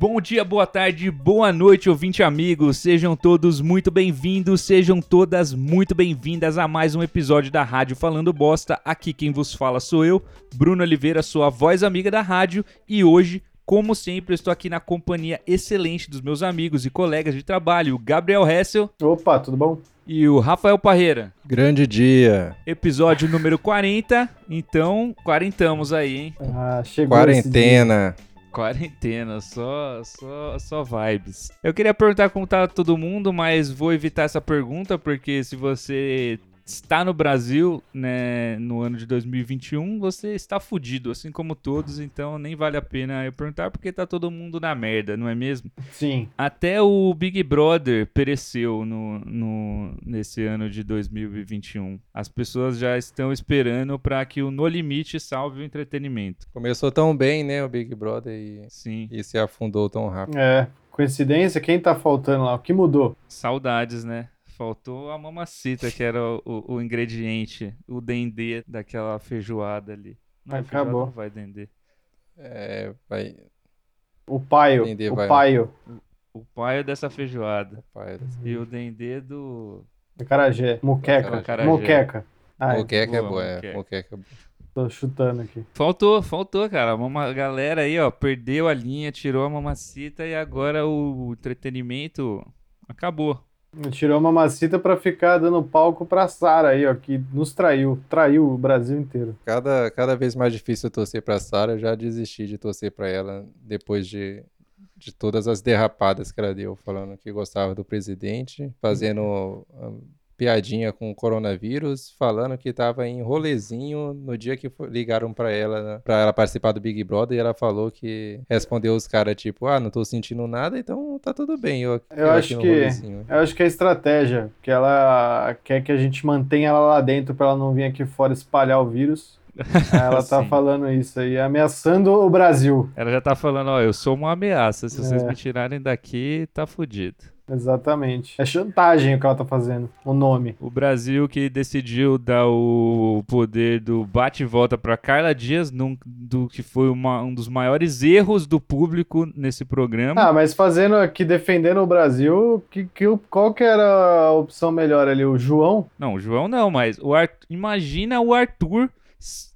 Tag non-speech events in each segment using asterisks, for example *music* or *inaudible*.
Bom dia, boa tarde, boa noite, ouvinte amigos. Sejam todos muito bem-vindos, sejam todas muito bem-vindas a mais um episódio da Rádio Falando Bosta. Aqui quem vos fala sou eu, Bruno Oliveira, sua voz amiga da rádio, e hoje, como sempre, eu estou aqui na companhia excelente dos meus amigos e colegas de trabalho, o Gabriel Hessel Opa, tudo bom? e o Rafael Parreira. Grande dia. Episódio número 40, então, quarentamos aí, hein? Ah, chegou esse dia. Quarentena. Só, só, só vibes. Eu queria perguntar como tá todo mundo, mas vou evitar essa pergunta porque se você está no Brasil, né, no ano de 2021, você está fudido, assim como todos, então nem vale a pena eu perguntar porque tá todo mundo na merda, não é mesmo? Sim. Até o Big Brother pereceu no, no, nesse ano de 2021. As pessoas já estão esperando para que o No Limite salve o entretenimento. Começou tão bem, né, o Big Brother e, Sim. e se afundou tão rápido. É, coincidência, quem tá faltando lá? O que mudou? Saudades, né? Faltou a mamacita, que era o, o- o ingrediente, o dendê daquela feijoada ali. Não, Acabou. feijoada não vai dendê. É, vai. O paio, Entendi, o vai. paio, O pai é dessa feijoada. Pai, E o dendê do. acarajé, muqueca, Acarajé. muqueca. Ah, moqueca é boa, é. moqueca. Moqueca é boa. tô chutando aqui. Faltou, faltou, cara. Uma galera aí, ó, perdeu a linha, tirou a mamacita e agora o entretenimento acabou. Tirou uma macita pra ficar dando palco pra Sara aí, ó, que nos traiu, traiu o Brasil inteiro. Cada, cada vez mais difícil torcer pra Sarah. Eu já desisti de torcer pra ela depois de, de todas as derrapadas que ela deu, falando que gostava do presidente, fazendo piadinha com o coronavírus, falando que tava em rolezinho no dia que ligaram pra ela, né, pra ela participar do Big Brother, e ela falou que respondeu os caras tipo, ah, não tô sentindo nada, então tá tudo bem. Eu, Eu acho que- rolezinho." Eu acho que é estratégia, que ela quer que a gente mantenha ela lá dentro pra ela não vir aqui fora espalhar o vírus. *laughs* Ela tá falando isso aí, ameaçando o Brasil. Ela já tá falando, ó, eu sou uma ameaça. Se vocês É. me tirarem daqui, tá fudido. Exatamente. É chantagem o que ela tá fazendo, o nome. O Brasil que decidiu dar o poder do bate e volta para Carla Dias, num, do que foi uma- um dos maiores erros do público nesse programa. Ah, mas fazendo aqui, defendendo o Brasil, que, que, qual que era a opção melhor ali? O João? Não, o João não, mas o Ar- imagina o Arthur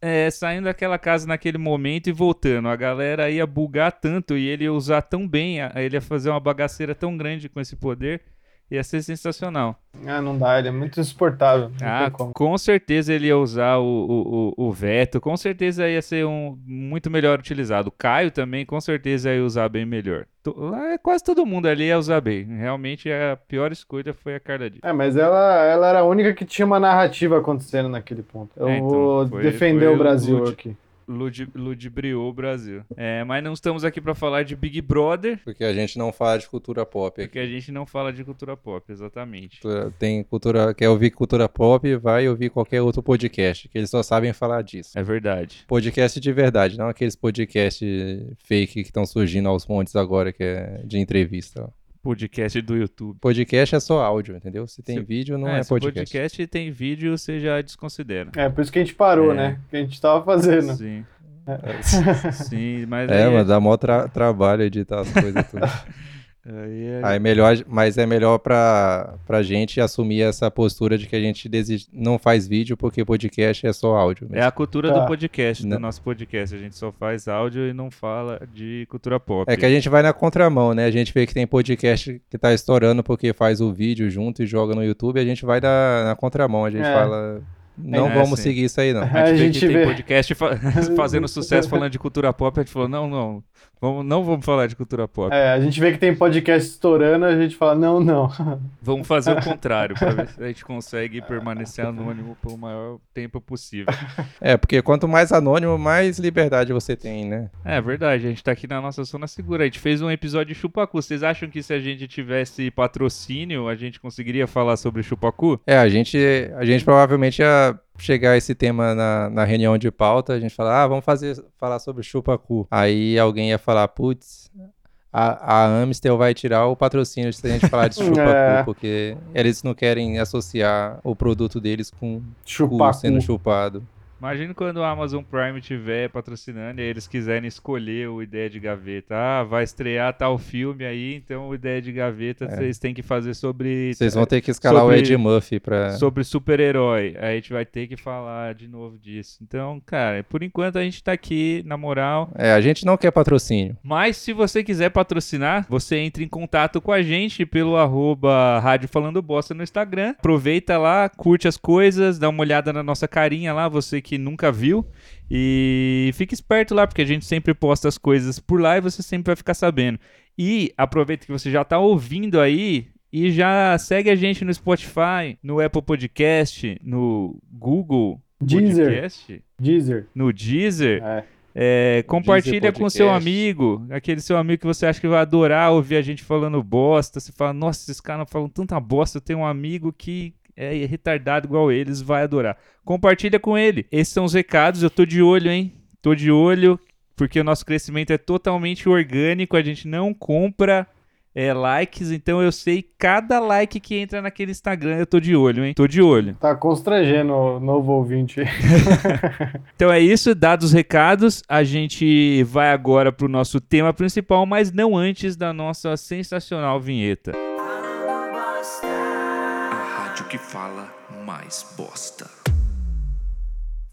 é, saindo daquela casa naquele momento e voltando. A galera ia bugar tanto e ele ia usar tão bem, ele ia fazer uma bagaceira tão grande com esse poder, ia ser sensacional. Ah, não dá, ele é muito insuportável. Ah, com certeza ele ia usar o, o, o, o veto, com certeza ia ser um muito melhor utilizado. O Caio também, com certeza ia usar bem melhor. Lá, Quase todo mundo ali ia usar bem. Realmente a pior escolha foi a Carla Dias. É, mas ela, ela era a única que tinha uma narrativa acontecendo naquele ponto. Eu É, então, vou foi- defender foi o Brasil lúdico. aqui. Ludi- ludibriou o Brasil. É, mas não estamos aqui para falar de Big Brother, Porque a gente não fala de cultura pop aqui. porque a gente não fala de cultura pop, exatamente. Tem cultura, quer ouvir cultura pop, vai ouvir qualquer outro podcast, que eles só sabem falar disso. É verdade. Podcast de verdade, não aqueles podcasts fake que estão surgindo aos montes agora, que é de entrevista. ó. Podcast do YouTube. Podcast é só áudio, entendeu? Se tem Se- vídeo, não É, é, se podcast. podcast tem vídeo, você já desconsidera. É, por isso que a gente parou, É. né? Que a gente tava fazendo. Sim. *laughs* Sim, mas É, aí mas dá mó tra- trabalho editar as coisas tudo. *laughs* aí é- Aí é melhor, mas é melhor pra, pra gente assumir essa postura de que a gente não faz vídeo porque podcast é só áudio. É mesmo. a cultura Tá. do podcast, do Não. nosso podcast. A gente só faz áudio e não fala de cultura pop. É que a gente vai na contramão, né? A gente vê que tem podcast que tá estourando porque faz o vídeo junto e joga no YouTube, a gente vai na, na contramão, a gente É. fala, não É, vamos sim. seguir isso aí não. A gente, A vê gente que tem vê. podcast fa- *laughs* fazendo sucesso falando de cultura pop. A gente falou: não, não, vamos, não vamos falar de cultura pop. É, a gente vê que tem podcast estourando, a gente fala, não, não. Vamos fazer o *laughs* contrário, pra ver se a gente consegue permanecer anônimo pelo maior tempo possível. É, porque quanto mais anônimo, mais liberdade você tem, né? É verdade, a gente tá aqui na nossa zona segura. A gente fez um episódio de Chupacu. Vocês acham que se a gente tivesse patrocínio, a gente conseguiria falar sobre Chupacu? É, a gente, a gente provavelmente ia chegar esse tema na, na reunião de pauta, a gente falar, ah, vamos fazer, falar sobre chupacu. Aí alguém ia falar, putz, a, a Amstel vai tirar o patrocínio se a gente falar de *laughs* chupacu, É. porque eles não querem associar o produto deles com cu Chupar sendo cu. chupado. Imagina quando o Amazon Prime estiver patrocinando e eles quiserem escolher o Ideia de Gaveta. Ah, vai estrear tal filme aí, então o Ideia de Gaveta É. vocês têm que fazer sobre. Vocês vão ter que escalar sobre- o Ed Murphy pra. Sobre super-herói. Aí a gente vai ter que falar de novo disso. Então, cara, por enquanto a gente tá aqui, na moral. É, a gente não quer patrocínio. Mas se você quiser patrocinar, você entra em contato com a gente pelo arroba Rádio Falando Bosta no Instagram. Aproveita lá, curte as coisas, dá uma olhada na nossa carinha lá, você que nunca viu. E fique esperto lá, porque a gente sempre posta as coisas por lá e você sempre vai ficar sabendo. E aproveita que você já tá ouvindo aí e já segue a gente no Spotify, no Apple Podcast, no Google Deezer. Podcast, Deezer. no Deezer. É. É, compartilha Deezer com seu amigo, aquele seu amigo que você acha que vai adorar ouvir a gente falando bosta. Você fala, nossa, esses caras falam tanta bosta. Eu tenho um amigo que é retardado igual eles, vai adorar. Compartilha com ele. Esses são os recados. Eu tô de olho, hein? Tô de olho, porque o nosso crescimento é totalmente orgânico. A gente não compra é, likes, então eu sei cada like que entra naquele Instagram. Eu tô de olho, hein? Tô de olho. Tá constrangendo o novo ouvinte. *laughs* Então é isso, dados os recados, a gente vai agora pro nosso tema principal, mas não antes da nossa sensacional vinheta. Rádio que fala mais bosta.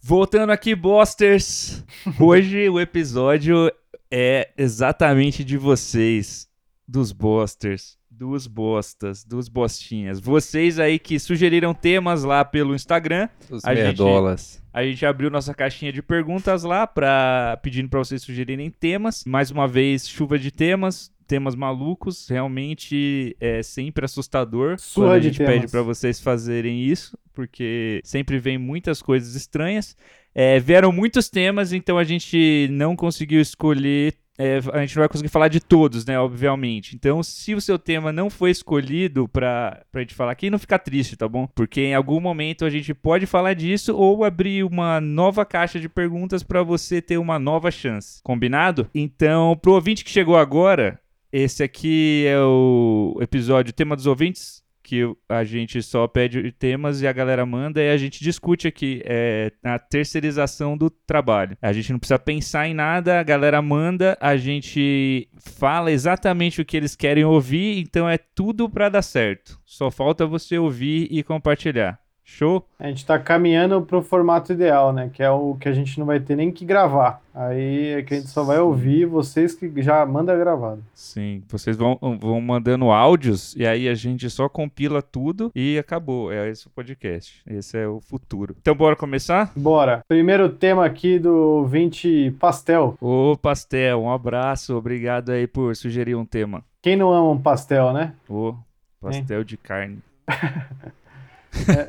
Voltando aqui, Bosters. *laughs* Hoje o episódio é exatamente de vocês, dos Bosters, dos Bostas, dos Bostinhas. Vocês aí que sugeriram temas lá pelo Instagram. Os A gente- merdolas. A gente abriu nossa caixinha de perguntas lá para pedindo para vocês sugerirem temas. Mais uma vez, chuva de temas, temas malucos, realmente é sempre assustador Surra quando a gente temas. pede para vocês fazerem isso, porque sempre vem muitas coisas estranhas. É, vieram muitos temas, então a gente não conseguiu escolher. é, a gente não vai conseguir falar de todos, né? Obviamente. Então, se o seu tema não foi escolhido pra, pra gente falar aqui, não fica triste, tá bom? Porque em algum momento a gente pode falar disso ou abrir uma nova caixa de perguntas pra você ter uma nova chance. Combinado? Então, pro ouvinte que chegou agora, esse aqui é o episódio Tema dos Ouvintes, que a gente só pede temas e a galera manda e a gente discute aqui. É a terceirização do trabalho. A gente não precisa pensar em nada, a galera manda, a gente fala exatamente o que eles querem ouvir, então é tudo pra dar certo. Só falta você ouvir e compartilhar. Show? A gente tá caminhando pro formato ideal, né? Que é o que a gente não vai ter nem que gravar. Aí é que a gente só vai Sim. ouvir vocês que já manda gravado. Sim, vocês vão, vão mandando áudios e aí a gente só compila tudo e acabou. É esse o podcast. Esse é o futuro. Então bora começar? Bora. Primeiro tema aqui do 20 Pastel. Ô Pastel, um abraço, obrigado aí por sugerir um tema. Quem não ama um pastel, né? Ô pastel de carne. *laughs*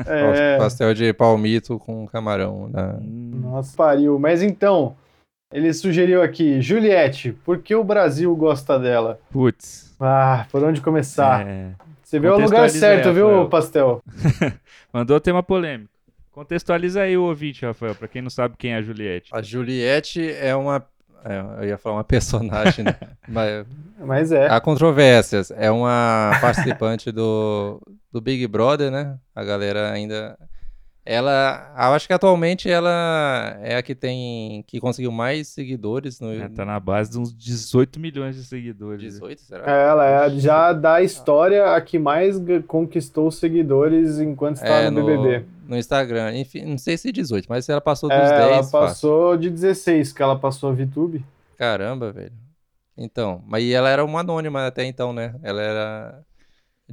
É, é, Pastel de palmito com camarão. Né? Nossa, pariu. Mas então, ele sugeriu aqui, Juliette, por que o Brasil gosta dela? Putz. Ah, por onde começar? É. Você viu o lugar certo, aí, viu. Pastel? *laughs* Mandou tema polêmico. Contextualiza aí o ouvinte, Rafael, pra quem não sabe quem é a Juliette. A Juliette é uma. É, eu ia falar uma personagem, né? *laughs* Mas Mas é. há controvérsias. É uma participante do, do Big Brother, né? A galera ainda. Ela. Eu acho que atualmente ela é a que tem. que conseguiu mais seguidores no. É, tá na base de uns 18 milhões de seguidores. 18, será? Ela é já da história a que mais conquistou seguidores enquanto estava É, no BBB. no Instagram. Enfim, não sei se 18, mas ela passou dos É, 10. ela fácil. passou de 16, que ela passou a VTube. Caramba, velho. Então, mas e ela era uma anônima até então, né? Ela era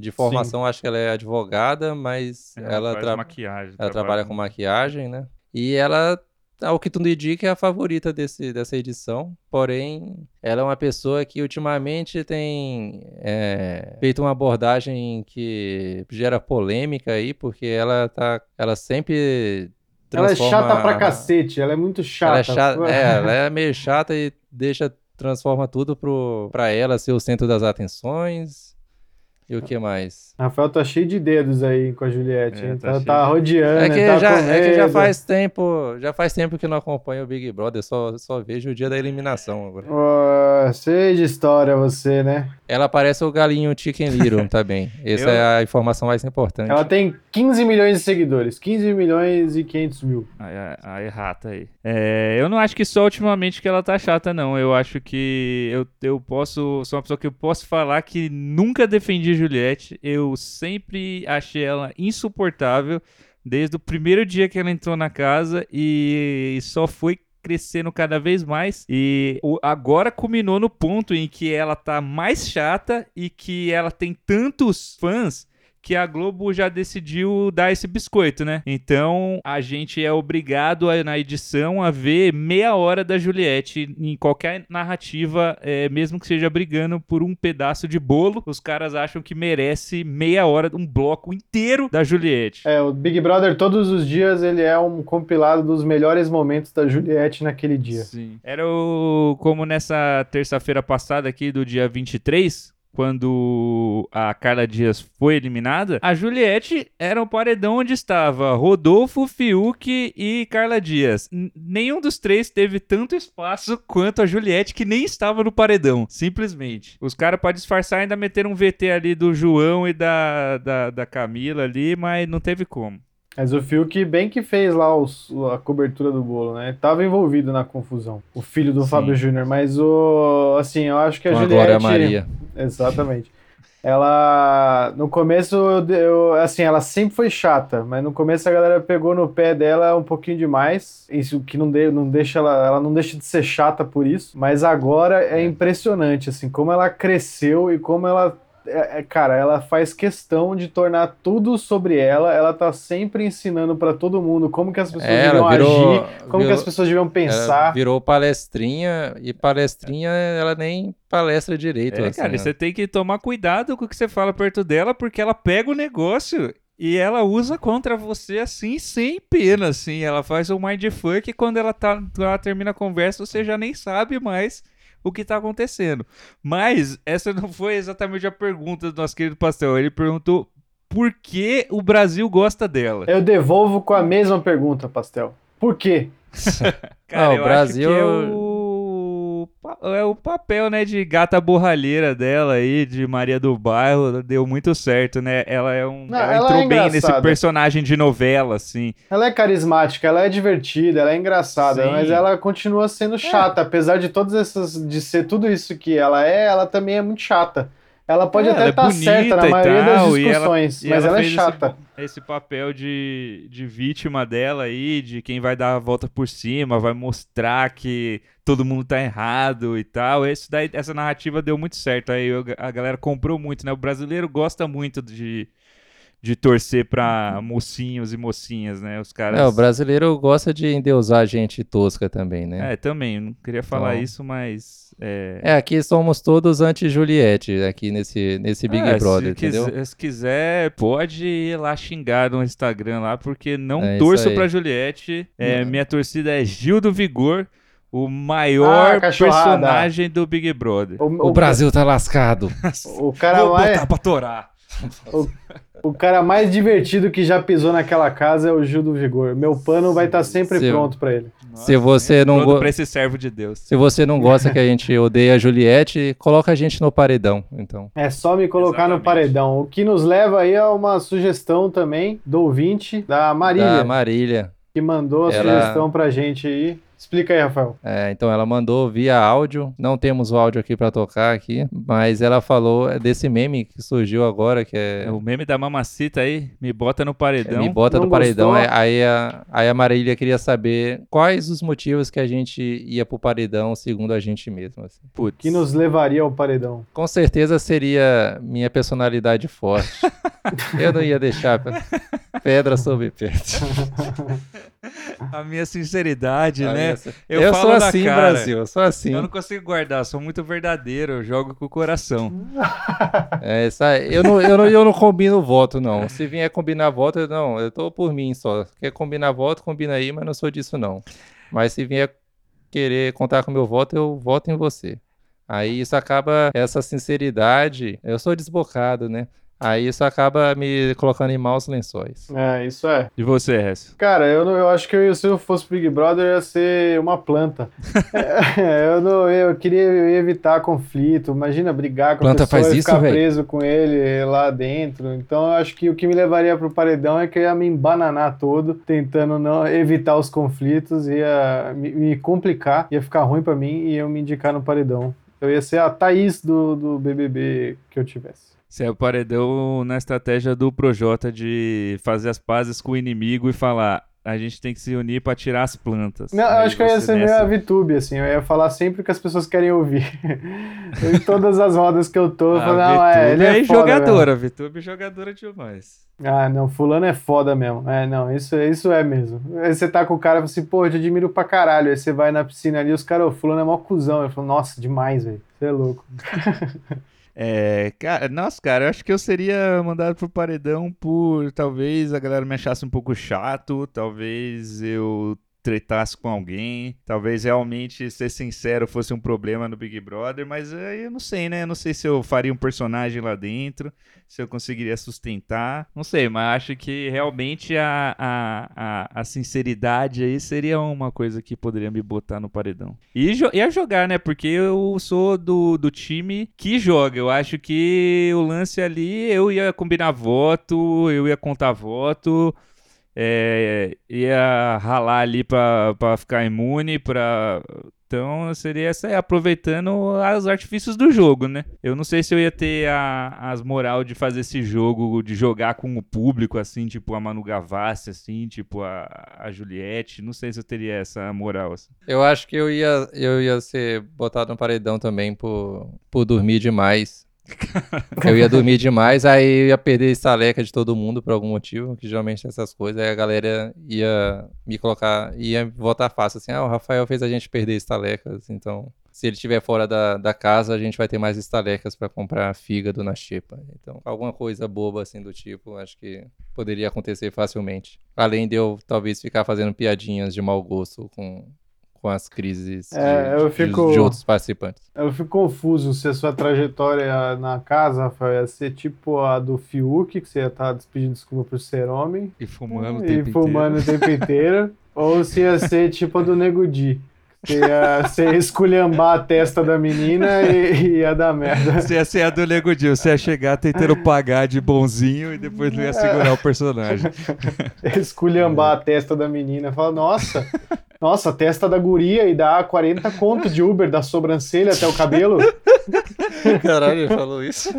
de formação, acho que ela é advogada, mas Ela, ela, faz tra- maquiagem. ela trabalha com maquiagem, né? E ela, ao que tudo indica, é a favorita desse, dessa edição. Porém, ela é uma pessoa que ultimamente tem é, feito uma abordagem que gera polêmica aí, porque ela tá, ela sempre Ela é chata transforma- pra cacete, ela é muito chata. ela é, chata, é, ela é *laughs* meio chata e deixa, transforma tudo pro, pra ela ser o centro das atenções. E o que mais? Rafael tá cheio de dedos aí com a Juliette. É, hein? tá tá, tá de- rodeando, É que, tá já, é que já faz tempo, já faz tempo que não acompanho o Big Brother, só, só vejo o dia da eliminação agora. Ó, Cheio de história você, né? Ela parece o galinho Chicken Little também. *laughs* Essa Eu- é a informação mais importante. Ela tem 15 milhões de seguidores. 15 milhões e 500 mil. Aí rata aí. É, eu não acho que só ultimamente que ela tá chata, não. Eu acho que eu, eu posso. Sou uma pessoa que eu posso falar que nunca defendi Juliette. Eu sempre achei ela insuportável. Desde o primeiro dia que ela entrou na casa e só foi crescendo cada vez mais e agora culminou no ponto em que ela tá mais chata e que ela tem tantos fãs que a Globo já decidiu dar esse biscoito, né? Então a gente é obrigado a, na edição a ver meia hora da Juliette em qualquer narrativa, é, mesmo que seja brigando por um pedaço de bolo. Os caras acham que merece meia hora, um bloco inteiro da Juliette. É, o Big Brother todos os dias ele é um compilado dos melhores momentos da Juliette naquele dia. Sim. Era o, como nessa terça-feira passada aqui do dia 23, quando a Carla Dias foi eliminada, a Juliette era o paredão onde estava Rodolfo, Fiuk e Carla Dias. N- nenhum dos três teve tanto espaço quanto a Juliette, que nem estava no paredão, simplesmente. Os caras, para disfarçar, ainda meteram um VT ali do João e da, da, da Camila ali, mas não teve como. Mas o Fiuk bem que fez lá os- a cobertura do bolo, né? Tava envolvido na confusão. O filho do Sim. Fábio Júnior. Mas o. Assim, eu acho que a Com a Juliette. Glória Maria. Exatamente. Ela, no começo, eu, eu- assim, ela sempre foi chata, mas no começo a galera pegou no pé dela um pouquinho demais. Isso que não, de, não deixa ela, ela não deixa de ser chata por isso. Mas agora é impressionante, assim, como ela cresceu e como ela, é- é, cara, ela faz questão de tornar tudo sobre ela. Ela tá sempre ensinando pra todo mundo como que as pessoas É, deviam virou- agir, como que virou- as pessoas deviam Ela pensar. virou palestrinha e palestrinha ela nem palestra direito. É, assim, cara, né? você tem que tomar cuidado com o que você fala perto dela, porque ela pega o negócio e ela usa contra você assim, sem pena, assim. Ela faz um mindfuck e quando ela, tá, ela termina a conversa, você já nem sabe mais o que tá acontecendo. Mas essa não foi exatamente a pergunta do nosso querido Pastel. Ele perguntou por que o Brasil gosta dela. Eu devolvo com a mesma pergunta, Pastel. Por quê? *laughs* *laughs* Cara, Ah, o eu Brasil- acho que é o... pa- é o papel, né, de gata borralheira dela aí, de Maria do Bairro, deu muito certo, né? Ela é um... Não, ela, ela entrou é bem nesse personagem de novela, assim. Ela é carismática, ela é divertida, ela é engraçada, Sim. É. mas ela continua sendo chata. Apesar de todas essas. de ser tudo isso que ela é, ela também é muito chata. Ela pode É, até ela é estar bonita certa na maioria das tal, ela- discussões, E mas ela, é fez chata. Esse, esse papel de, de vítima dela aí, de quem vai dar a volta por cima, vai mostrar que todo mundo tá errado e tal. Esse daí, essa narrativa deu muito certo. Aí a galera comprou muito, né? O brasileiro gosta muito de, de torcer pra mocinhos e mocinhas, né? Os caras. É, o brasileiro gosta de endeusar gente tosca também, né? É, também. Não queria falar Então- isso, mas. É, É, aqui somos todos anti-Juliette, aqui nesse, nesse Big É, Brother, se entendeu? quiser, se quiser, pode ir lá xingar no Instagram lá, porque não É torço pra Juliette. É, Não. minha torcida é Gil do Vigor, o maior Ah, personagem do Big Brother. O, O Brasil tá lascado. *laughs* o cara Vou mais, botar pra torar. O cara mais divertido que já pisou naquela casa é o Gil do Vigor. Meu pano vai estar sempre Seu- pronto pra ele. Se você não go- esse servo de Deus. Se você não gosta que a gente odeia a Juliette, coloca a gente no paredão, então. É só me colocar no Exatamente. paredão. O que nos leva aí a uma sugestão também do ouvinte, da Marília, Da Marília. que mandou a Ela- sugestão pra gente aí. Explica aí, Rafael. É, então ela mandou via áudio. Não temos o áudio aqui pra tocar aqui, mas ela falou desse meme que surgiu agora, que é, É O meme da mamacita aí, me bota no paredão. me bota não no paredão. gostou? É, Aí a, aí a Marília queria saber quais os motivos que a gente ia pro paredão segundo a gente mesmo. assim. Putz. Que nos levaria ao paredão. Com certeza seria minha personalidade forte. *laughs* Eu não ia deixar pe- pedra sobre pedra. *laughs* A minha sinceridade, A né? Eu Eu, falo sou assim, cara. Brasil. Eu sou assim. Eu não consigo guardar, sou muito verdadeiro, eu jogo com o coração. *laughs* É, essa- eu, não, eu, não, eu não combino voto, não. Se vier combinar voto, eu, não, eu tô por mim só. Quer combinar voto, combina aí, mas não sou disso, não. Mas se vier querer contar com meu voto, eu voto em você. Aí isso acaba, essa sinceridade, eu sou desbocado, né? Aí isso acaba me colocando em maus lençóis. É, isso é. E você, Hess? Cara, eu, não- eu acho que eu, se eu fosse Big Brother, eu ia ser uma planta. *laughs* É, eu, não, eu queria eu evitar conflito. Imagina brigar com Planta a pessoa faz e isso, ficar velho? preso com ele lá dentro. Então eu acho que o que me levaria pro paredão é que eu ia me embananar todo, tentando não evitar os conflitos, ia me, me complicar, ia ficar ruim pra mim e eu me indicar no paredão. Eu ia ser a Thaís do, do BBB que eu tivesse. Você é o paredão na estratégia do Projota de fazer as pazes com o inimigo e falar: a gente tem que se unir pra tirar as plantas. Não, eu acho que eu ia ser meio nessa- a VTube, assim, eu ia falar sempre o que as pessoas querem ouvir. *laughs* em todas as rodas que eu tô, eu falo, não, é, ele é, foda jogadora, a Vitube é jogadora demais. Ah, não, fulano é foda mesmo. É, não, isso, isso é mesmo. Aí você tá com o cara e fala assim, pô, eu te admiro pra caralho. Aí você vai na piscina ali, os caras, ô, fulano é mó cuzão. Eu falo, nossa, demais, velho. Você é louco. *laughs* É, cara, nossa, cara, eu acho que eu seria mandado pro paredão por talvez a galera me achasse um pouco chato, talvez eu tretasse com alguém, talvez realmente ser sincero fosse um problema no Big Brother, mas aí eu não sei, né? Eu não sei se eu faria um personagem lá dentro, se eu conseguiria sustentar, não sei, mas acho que realmente a, a, a, a sinceridade aí seria uma coisa que poderia me botar no paredão. E jo- ia jogar, né? Porque eu sou do, do time que joga. Eu acho que o lance ali, eu ia combinar voto, eu ia contar voto, é, ia ralar ali pra ficar imune, pra... Então seria essa aí, aproveitando os artifícios do jogo, né? Eu não sei se eu ia ter a, as moral de fazer esse jogo, de jogar com o público, assim, tipo a Manu Gavassi, assim, tipo a, a Juliette. Não sei se eu teria essa moral, assim. Eu acho que eu ia, eu ia ser botado no paredão também por, por dormir demais. *laughs* eu ia dormir demais, aí eu ia perder estaleca de todo mundo por algum motivo, que geralmente essas coisas, aí a galera ia me colocar, ia votar fácil, assim, ah, o Rafael fez a gente perder estalecas, então se ele estiver fora da, da casa, a gente vai ter mais estalecas pra comprar fígado na xepa. Então, alguma coisa boba assim do tipo, acho que poderia acontecer facilmente. Além de eu talvez ficar fazendo piadinhas de mau gosto com, com as crises É, de, eu de- fico- de outros participantes. Eu fico confuso se a sua trajetória na casa, Rafael, ia ser tipo a do Fiuk, que você ia estar despedindo desculpa por ser homem. E fumando o e tempo fumando inteiro. o tempo inteiro. *laughs* ou se ia ser tipo a do Nego Di. Você ia, você ia esculhambar a testa da menina e, e ia dar merda. Você ia ser a do Lego Dio, você ia chegar tentando pagar de bonzinho e depois não ia segurar o personagem. *laughs* Esculhambar a testa da menina. Fala, nossa, nossa, a testa da guria e dá 40 conto de Uber da sobrancelha até o cabelo. Caralho, ele falou isso?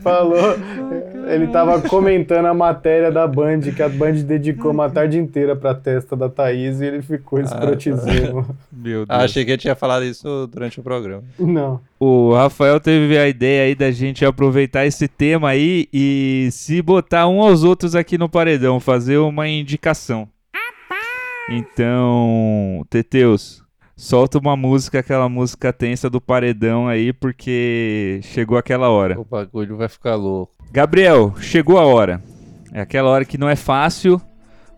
Falou. Ele tava comentando a matéria da Band, que a Band dedicou uma tarde inteira pra testa da Thaís e ele ficou escrotizando. Meu Deus. Ah, achei que ele tinha falado isso durante o programa. Não. O Rafael teve a ideia aí da gente aproveitar esse tema aí e se botar um aos outros aqui no paredão, fazer uma indicação. Então, Teteus, solta uma música, aquela música tensa do paredão aí, porque chegou aquela hora. O bagulho vai ficar louco. Gabriel, chegou a hora. É aquela hora que não é fácil,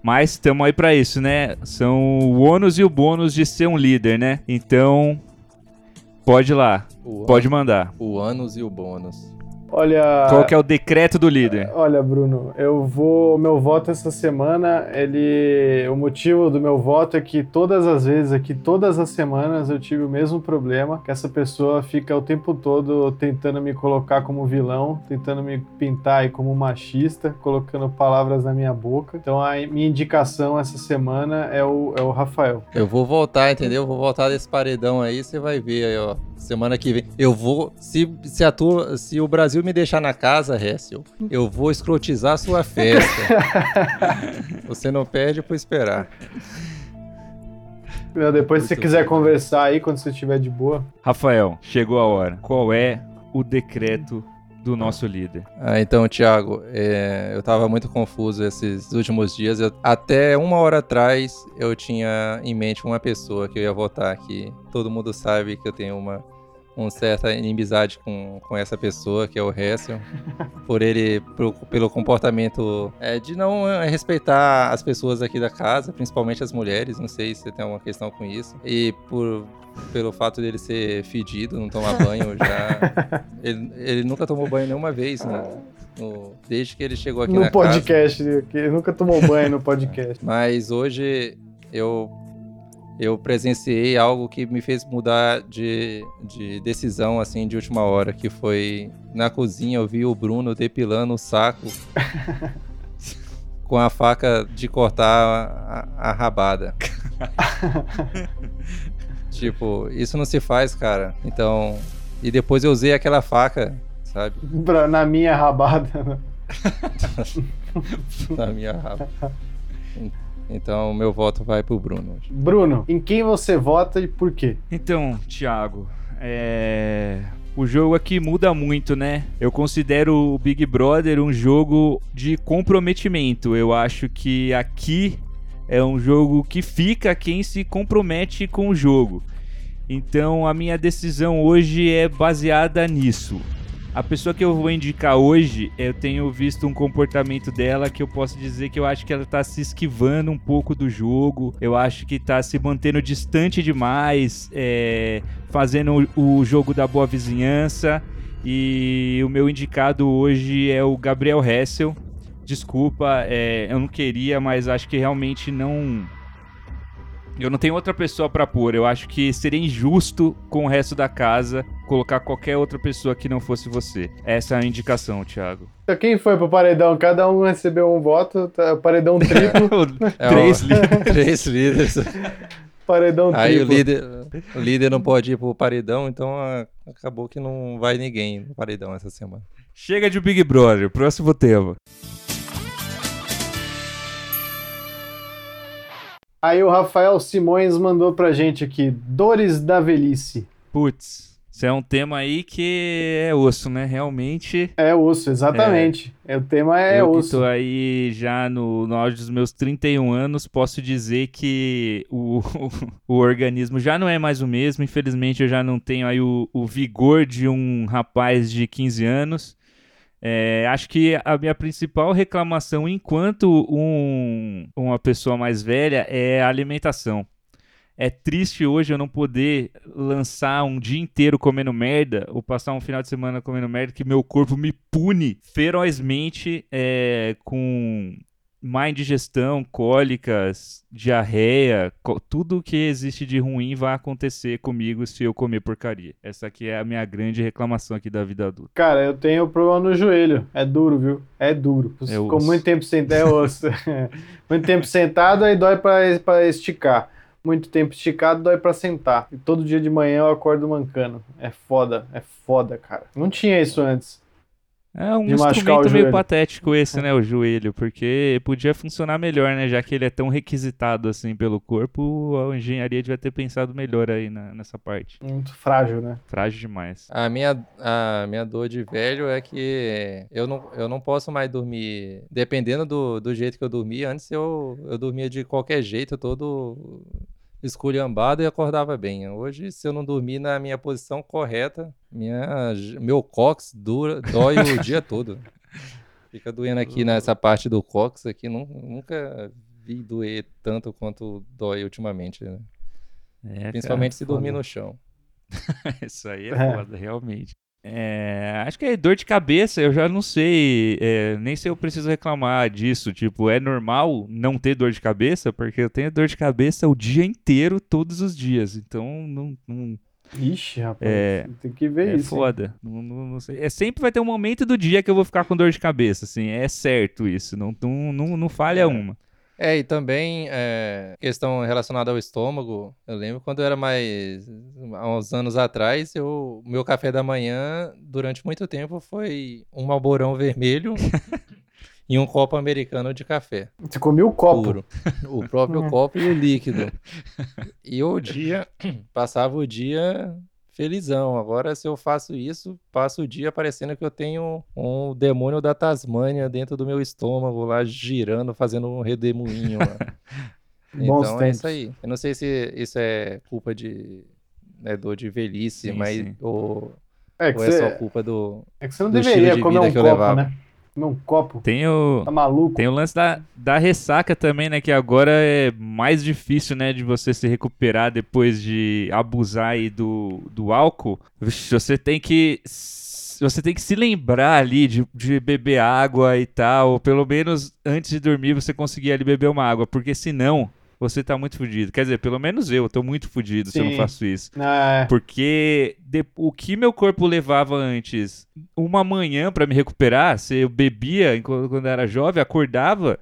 mas estamos aí pra isso, né? São o ônus e o bônus de ser um líder, né? Então, pode ir lá, O, pode mandar. o ânus e o bônus. Olha. Qual que é o decreto do líder? Olha, Bruno, eu vou. Meu voto essa semana, ele. O motivo do meu voto é que todas as vezes aqui, todas as semanas, eu tive o mesmo problema. Que essa pessoa fica o tempo todo tentando me colocar como vilão, tentando me pintar aí como machista, colocando palavras na minha boca. Então a minha indicação essa semana é o, é o Rafael. Eu vou voltar, entendeu? Eu vou voltar desse paredão aí, você vai ver aí, ó. Semana que vem. Eu vou. Se, se, a tua, se o Brasil me deixar na casa, Hessel, eu vou escrotizar a sua festa. *laughs* você não perde por esperar. Meu, Depois, se você quiser bom. conversar aí, quando você estiver de boa. Rafael, chegou a hora. Qual é o decreto do nosso líder? Ah, então, Thiago, é, eu tava muito confuso esses últimos dias. Eu- até uma hora atrás, eu tinha em mente uma pessoa que eu ia votar aqui. Todo mundo sabe que eu tenho uma, uma certa inimizade com, com essa pessoa, que é o Hessel, por ele, pro- pelo comportamento é, de não é, respeitar as pessoas aqui da casa, principalmente as mulheres, não sei se tem alguma questão com isso, e por, pelo fato dele ser fedido, não tomar banho já. *laughs* Ele, ele nunca tomou banho nenhuma vez, no- no- desde que ele chegou aqui no na casa. podcast, que ele nunca tomou banho no podcast. Mas hoje eu eu presenciei algo que me fez mudar de, de decisão assim de última hora, que foi na cozinha eu vi o Bruno depilando o saco *laughs* com a faca de cortar a, a rabada. *laughs* tipo, isso não se faz, cara. Então, e depois eu usei aquela faca, sabe, Pra- na minha rabada. *laughs* na minha raba. Então, meu voto vai pro Bruno. hoje. Bruno, em quem você vota e por quê? Então, Thiago, é... o jogo aqui muda muito, né? Eu considero o Big Brother um jogo de comprometimento. Eu acho que aqui é um jogo que fica quem se compromete com o jogo. Então, a minha decisão hoje é baseada nisso. A pessoa que eu vou indicar hoje, eu tenho visto um comportamento dela que eu posso dizer que eu acho que ela tá se esquivando um pouco do jogo. Eu acho que tá se mantendo distante demais, é, fazendo o, jogo da boa vizinhança. E o meu indicado hoje é o Gabriel Hessel. Desculpa, é, eu não queria, mas acho que realmente não. Eu não tenho outra pessoa pra pôr. Eu acho que seria injusto com o resto da casa colocar qualquer outra pessoa que não fosse você. Essa é a indicação, Thiago. Então, quem foi pro paredão? Cada um recebeu um voto, tá- paredão triplo, *laughs* É Três o- líderes. *laughs* Três líderes. paredão Aí o triplo. líder, o líder não pode ir pro paredão, então ah, acabou que não vai ninguém no paredão essa semana. Chega de Big Brother, próximo tema. Aí o Rafael Simões mandou pra gente aqui, Dores da Velhice. Putz, isso é um tema aí que é osso, né? Realmente. É osso, exatamente. O tema é eu osso. tô aí já no, no auge dos meus 31 anos, posso dizer que o, *laughs* o, organismo já não é mais o mesmo. Infelizmente, eu já não tenho aí o, o vigor de um rapaz de 15 anos. É, acho que a minha principal reclamação enquanto um, uma pessoa mais velha é a alimentação. É triste hoje eu não poder lançar um dia inteiro comendo merda ou passar um final de semana comendo merda que meu corpo me pune ferozmente é, com má indigestão, cólicas, diarreia, tudo que existe de ruim vai acontecer comigo se eu comer porcaria. Essa aqui é a minha grande reclamação aqui da vida adulta. Cara, eu tenho problema no joelho. É duro, viu? É duro. É ficou osso. muito tempo sentado. É osso. *laughs* muito tempo sentado, aí dói pra esticar. Muito tempo esticado, dói pra sentar. E todo dia de manhã eu acordo mancando. É foda, é foda, cara. Não tinha isso antes. É um instrumento meio patético esse, né, o joelho, porque podia funcionar melhor, né, já que ele é tão requisitado assim pelo corpo, a engenharia devia ter pensado melhor aí na- nessa parte. Muito frágil, né? Frágil demais. A minha, a minha dor de velho é que eu não, eu não posso mais dormir. Dependendo do, do jeito que eu dormia, antes eu, eu dormia de qualquer jeito, todo esculhambado e acordava bem. Hoje, se eu não dormir na minha posição correta, minha, meu cox dura, dói o dia todo. Fica doendo aqui *laughs* nessa parte do cox aqui, nu- nunca vi doer tanto quanto dói ultimamente, né? É, Principalmente se foda. dormir no chão. cara, *laughs* isso aí é É. foda, realmente. É, acho que é dor de cabeça, eu já não sei, é, nem sei eu preciso reclamar disso. Tipo, é normal não ter dor de cabeça, porque eu tenho dor de cabeça o dia inteiro, todos os dias. Então, não, não, Ixi, rapaz. É, tem que ver É isso. foda. Não, não- não sei. É, sempre vai ter um momento do dia que eu vou ficar com dor de cabeça, assim. É certo isso. Não, não, não, não falha uma. É, e também é, questão relacionada ao estômago. Eu lembro quando eu era mais. há uns anos atrás, eu, meu café da manhã, durante muito tempo, foi um malborão vermelho *laughs* e um copo americano de café. Você comeu o copo. Puro. O próprio Hum. copo e o líquido. *laughs* E o dia. Passava o dia felizão. Agora, se eu faço isso, passo o dia parecendo que eu tenho um demônio da Tasmânia dentro do meu estômago lá girando, fazendo um redemoinho *laughs* Então é tempos. isso aí. Eu não sei se isso é culpa de, é dor de velhice, Sim, mas sim. ou, É que, ou é só culpa do. é que você não deveria estilo de comer vida um que eu copo, levava. né? Comer um copo. Tem o, Tá maluco? Tem o lance da, da ressaca também, né? Que agora é mais difícil, né? De você se recuperar depois de abusar aí do, do álcool. Vixe, Você tem que. Você tem que se lembrar ali de, de beber água e tal. Ou pelo menos antes de dormir você conseguir ali beber uma água. Porque senão você tá muito fudido. Quer dizer, pelo menos eu tô muito fudido se eu não Sim. faço isso. É, Porque de- o que meu corpo levava antes, uma manhã pra me recuperar, se eu bebia quando eu era jovem, acordava,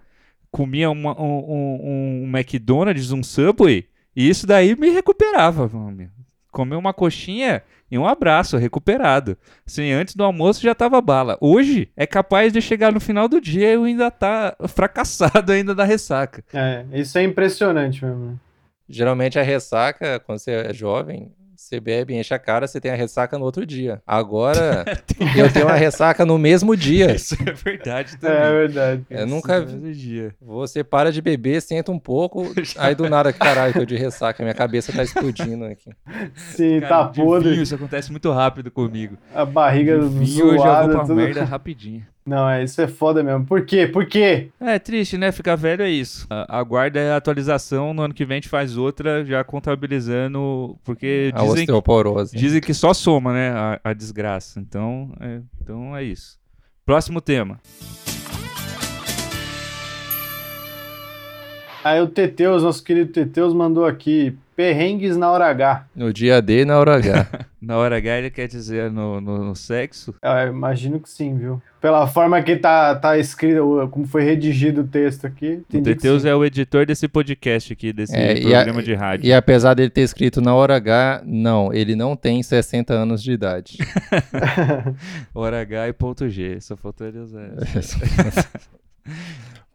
comia uma- um, um- um McDonald's, um Subway, e isso daí me recuperava. Comer uma coxinha e um abraço, recuperado. Assim, antes do almoço já tava bala. Hoje é capaz de chegar no final do dia e eu ainda tá fracassado *laughs* ainda da ressaca. é, isso é impressionante mesmo. né? Geralmente a ressaca, quando você é jovem, você bebe, enche a cara, você tem a ressaca no outro dia. Agora, *laughs* eu tenho a ressaca no mesmo dia. Isso é verdade também. É verdade. Eu nunca vi. Você para de beber, senta um pouco, *laughs* aí do nada, caralho, tô de ressaca, minha cabeça tá explodindo aqui. Sim, Cara, tá podre. vinho, isso acontece muito rápido comigo. A barriga De vinho eu já zoada. vou pra tudo. merda rapidinho. Não, é, isso é foda mesmo. Por quê? Por quê? É triste, né? Ficar velho é isso. Aguarda a atualização, no ano que vem a gente faz outra, já contabilizando, porque A dizem que, osteoporose. dizem que só soma, né, a, a desgraça. Então é, então é isso. Próximo tema. Aí o Teteus, nosso querido Teteus, mandou aqui: perrengues na hora H. No dia D e na hora H. *laughs* Na hora H ele quer dizer no, no, no sexo. Ah, eu imagino que sim, viu? Pela forma que tá, tá escrito, como foi redigido o texto aqui. O que Teteus é o editor desse podcast aqui, desse É, e a- programa de rádio. E apesar dele ter escrito na hora H, não, ele não tem 60 anos de idade. *laughs* *laughs* Hora H e ponto G. Só faltou ele usar.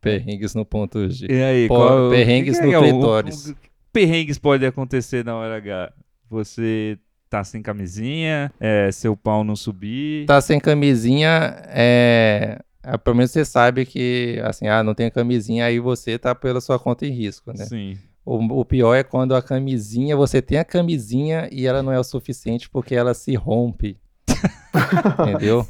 Perrengues no ponto G. E aí, Pô, qual, perrengues que no é o- clitóris. o- que perrengues pode acontecer na hora H? Você tá sem camisinha, é, seu pau não subir. Tá sem camisinha, é. ah, Pelo menos você sabe que, assim, ah, não tem camisinha, aí você tá pela sua conta em risco, né? Sim. O, o pior é quando a camisinha, você tem a camisinha e ela não é o suficiente porque ela se rompe. *laughs* Entendeu?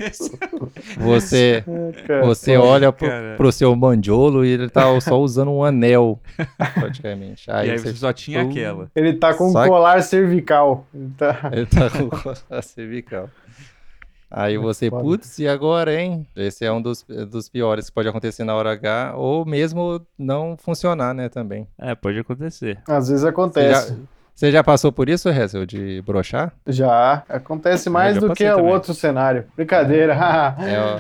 Você, Cara, você olha pro, cara. pro seu mandiolo e ele tá só usando um anel, praticamente. Aí, e aí você, você só tinha aquela. Ele tá com um Saca. colar cervical. Ele tá... ele tá com a *laughs* cervical. Aí você, Foda. putz, e agora, hein? Esse é um dos, dos piores que pode acontecer na hora H, ou mesmo não funcionar, né, também. É, pode acontecer. Às vezes Você acontece. Você já passou por isso, Hessel, de brochar? Já. Acontece mais já do que o outro cenário. Brincadeira. *laughs* É, ó,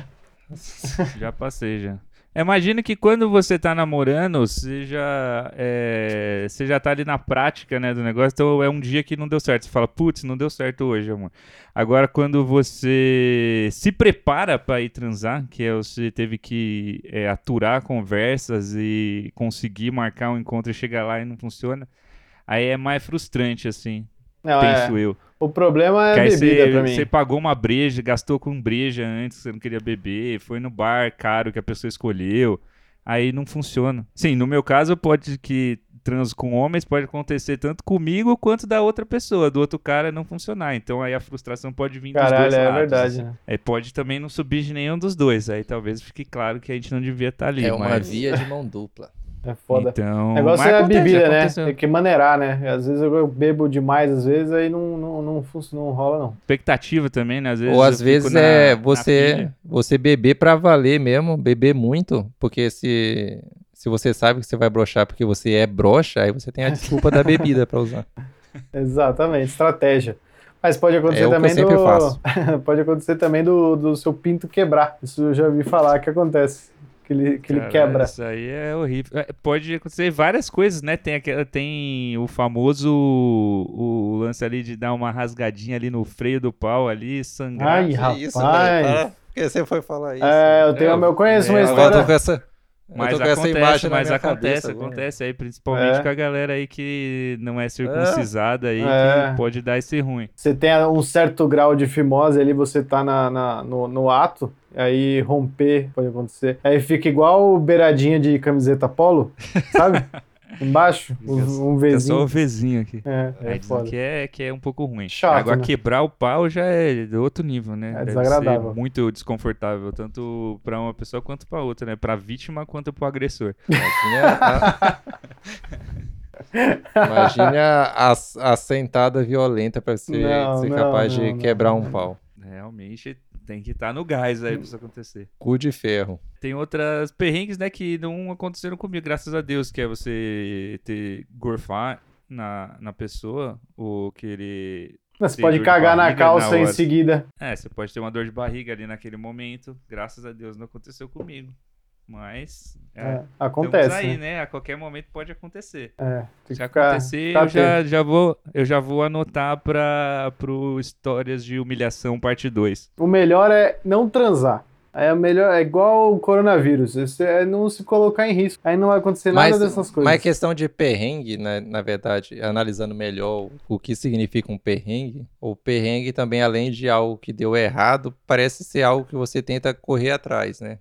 Já passei já. Imagina que quando você tá namorando, você já, é, você já tá ali na prática, né, do negócio, então é um dia que não deu certo. Você fala, putz, não deu certo hoje, amor. Agora, quando você se prepara pra ir transar, que é você teve que é, aturar conversas e conseguir marcar um encontro e chegar lá e não funciona, aí é mais frustrante, assim, Não, penso é. eu. O problema é Que a bebida você, pra mim. você pagou uma breja, gastou com breja antes que você não queria beber, foi no bar caro que a pessoa escolheu, aí não funciona. Sim, no meu caso pode que trans com homens pode acontecer tanto comigo quanto da outra pessoa, do outro cara não funcionar. Então aí a frustração pode vir dos Caralho, dois é lados. verdade. assim. né? Aí pode também não subir de nenhum dos dois. Aí talvez fique claro que a gente não devia estar ali. é uma mas... via de mão dupla. É foda. Então, O negócio é a acontece, bebida, né? aconteceu. Tem que maneirar, né? Às vezes eu bebo demais, às vezes aí não, não, não, funciona, não rola, não. Expectativa também, né? Às vezes Ou às vezes na- é na você, você beber pra valer mesmo, beber muito, porque se, se você sabe que você vai brochar porque você é brocha, aí você tem a desculpa da bebida pra usar. *laughs* Exatamente, estratégia. Mas pode acontecer É o que eu também do. faço. *laughs* pode acontecer também do, do seu pinto quebrar. Isso eu já ouvi falar que acontece. Que ele, que ele Cara, quebra. Isso aí é horrível. É, Pode acontecer várias coisas, né? Tem, aquela, tem o famoso o, lance ali de dar uma rasgadinha ali no freio do pau ali, sangrar. Ai, rapaz. Porque você foi falar isso? É, eu, tenho, É, eu conheço uma é, Agora eu tô história. com essa, eu mas tô com essa acontece, imagem na mas acontece, cabeça acontece aí, principalmente É. com a galera aí que não é circuncisada aí, É. que pode dar esse ruim. Você tem um certo grau de fimose ali, você tá na, na- no, no ato, aí romper pode acontecer. Aí fica igual beiradinha de camiseta polo, sabe? *laughs* Embaixo, um, um Fica só o Vzinho. Vzinho aqui. É, é dizem foda. que é, que é um pouco ruim. Chato, Agora, né? quebrar o pau já é de outro nível, né? É Deve desagradável. ser muito desconfortável, tanto pra uma pessoa quanto pra outra, né? Pra vítima quanto pro agressor. Imagina a, *laughs* a, sentada violenta pra você Não, ser não, capaz não, de não, quebrar não. um pau. Realmente tem que estar no gás aí pra isso acontecer. Cu de ferro. Tem outras perrengues, né, que não aconteceram comigo, graças a Deus, que é você ter gorfar na, na pessoa ou querer Mas Você pode cagar na calça na em seguida. É, você pode ter uma dor de barriga ali naquele momento. Graças a Deus não aconteceu comigo. Mas. É, É, acontece. aí, né? né? A qualquer momento pode acontecer. É, tem Se acontecer, ficar eu já, já vou, eu já vou anotar para pro Histórias de Humilhação, parte 2. O melhor é não transar. É melhor, é igual o coronavírus. Esse é não se colocar em risco. Aí não vai acontecer nada Mas, dessas coisas. mas questão de perrengue, né, na verdade, analisando melhor o que significa um perrengue, o perrengue também, além de algo que deu errado, parece ser algo que você tenta correr atrás, né?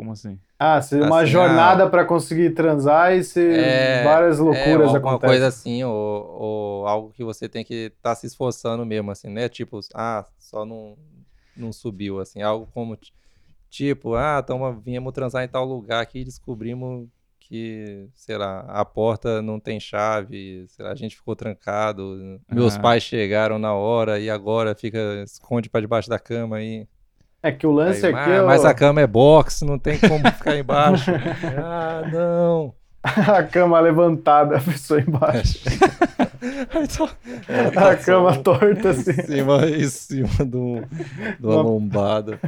Como assim? Ah, ser uma Assim, jornada pra conseguir transar e ser É, várias é, loucuras ou alguma acontecem. coisa assim, ou, ou algo que você tem que estar se esforçando mesmo, assim, né? Tipo, ah, só não, não subiu, assim, algo como, ti- tipo, ah, tamo, viemos transar em tal lugar aqui e descobrimos que, sei lá, a porta não tem chave, sei lá, a gente ficou trancado, meus Ah. pais chegaram na hora e agora fica, esconde pra debaixo da cama aí. É que o lance Aí, aqui ah, é o- mas a cama é box, não tem como ficar embaixo. *laughs* ah, não. *laughs* a cama levantada, a pessoa embaixo. *laughs* A cama torta assim. em cima, em cima do, de uma lombada.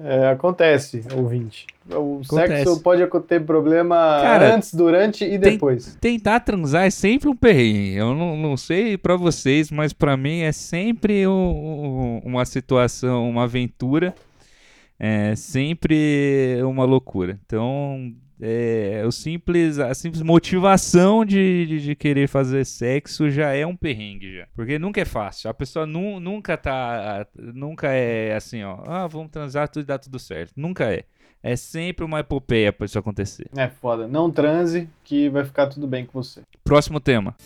É, acontece, ouvinte. O Acontece. sexo pode ter problema Cara, antes, durante e tem- depois. Tentar transar é sempre um perrengue. Eu não, não sei pra vocês, mas pra mim é sempre um- um- uma situação, uma aventura. É sempre uma loucura. Então, é, o simples, a simples motivação de, de, de querer fazer sexo já é um perrengue já. Porque nunca é fácil. A pessoa nu, nunca tá. Nunca é assim, ó. Ah, vamos transar tudo e dá tudo certo. Nunca é. É sempre uma epopeia pra isso acontecer. É foda. Não transe, que vai ficar tudo bem com você. Próximo tema.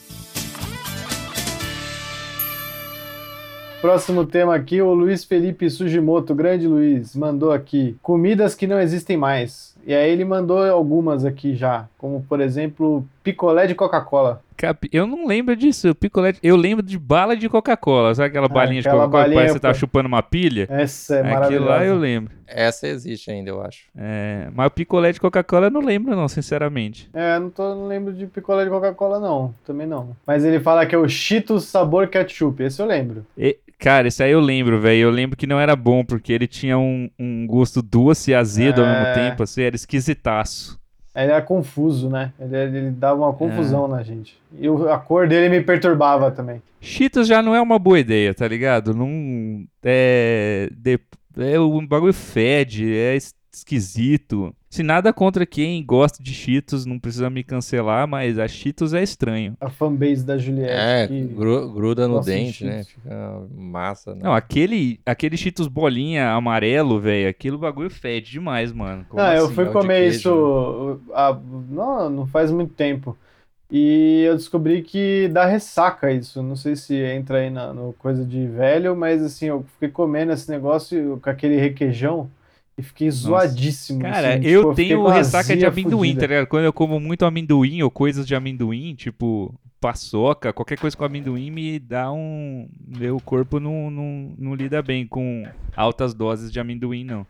Próximo tema aqui, o Luiz Felipe Sugimoto, grande Luiz, mandou aqui. Comidas que não existem mais. E aí ele mandou algumas aqui já, como por exemplo, picolé de Coca-Cola. Cap- Eu não lembro disso. Picolé. Eu lembro de bala de Coca-Cola. Sabe aquela balinha de Ah, aquela Coca-Cola que balinha, parece que você tá chupando uma pilha? Essa é Aquilo maravilhosa. lá eu lembro. Essa existe ainda, eu acho. É, mas o picolé de Coca-Cola eu não lembro, não, sinceramente. É, não, tô, não lembro de picolé de Coca-Cola não, também não. Mas ele fala que é o Cheetos sabor ketchup, esse eu lembro. E- cara, esse aí eu lembro, velho. Eu lembro que não era bom, porque ele tinha um, um gosto doce e azedo ao É. mesmo tempo, assim, era esquisitaço. Ele era confuso, né? Ele, ele dava uma É. confusão na gente. E o- a cor dele me perturbava também. Cheetos já não é uma boa ideia, tá ligado? Não. É. de- é o bagulho fede, é esquisito. Se nada contra quem gosta de Cheetos, não precisa me cancelar, mas a Cheetos é estranho. A fanbase da Juliette. É, gru- gruda no gosta de dente, né? Fica massa, né? Não, aquele, aquele Cheetos bolinha amarelo, velho, aquilo bagulho fede demais, mano. Como Não, eu assim? fui é comer queijo, isso ah, não, não faz muito tempo. E eu descobri que dá ressaca isso. Não sei se entra aí na no coisa de velho, mas assim, eu fiquei comendo esse negócio com aquele requeijão e fiquei zoadíssimo. Cara, assim, eu tipo, fiquei tenho ressaca de amendoim, fudida. tá ligado? Quando eu como muito amendoim ou coisas de amendoim, tipo paçoca, qualquer coisa com amendoim me dá um. Meu corpo não, não, não lida bem com altas doses de amendoim, não.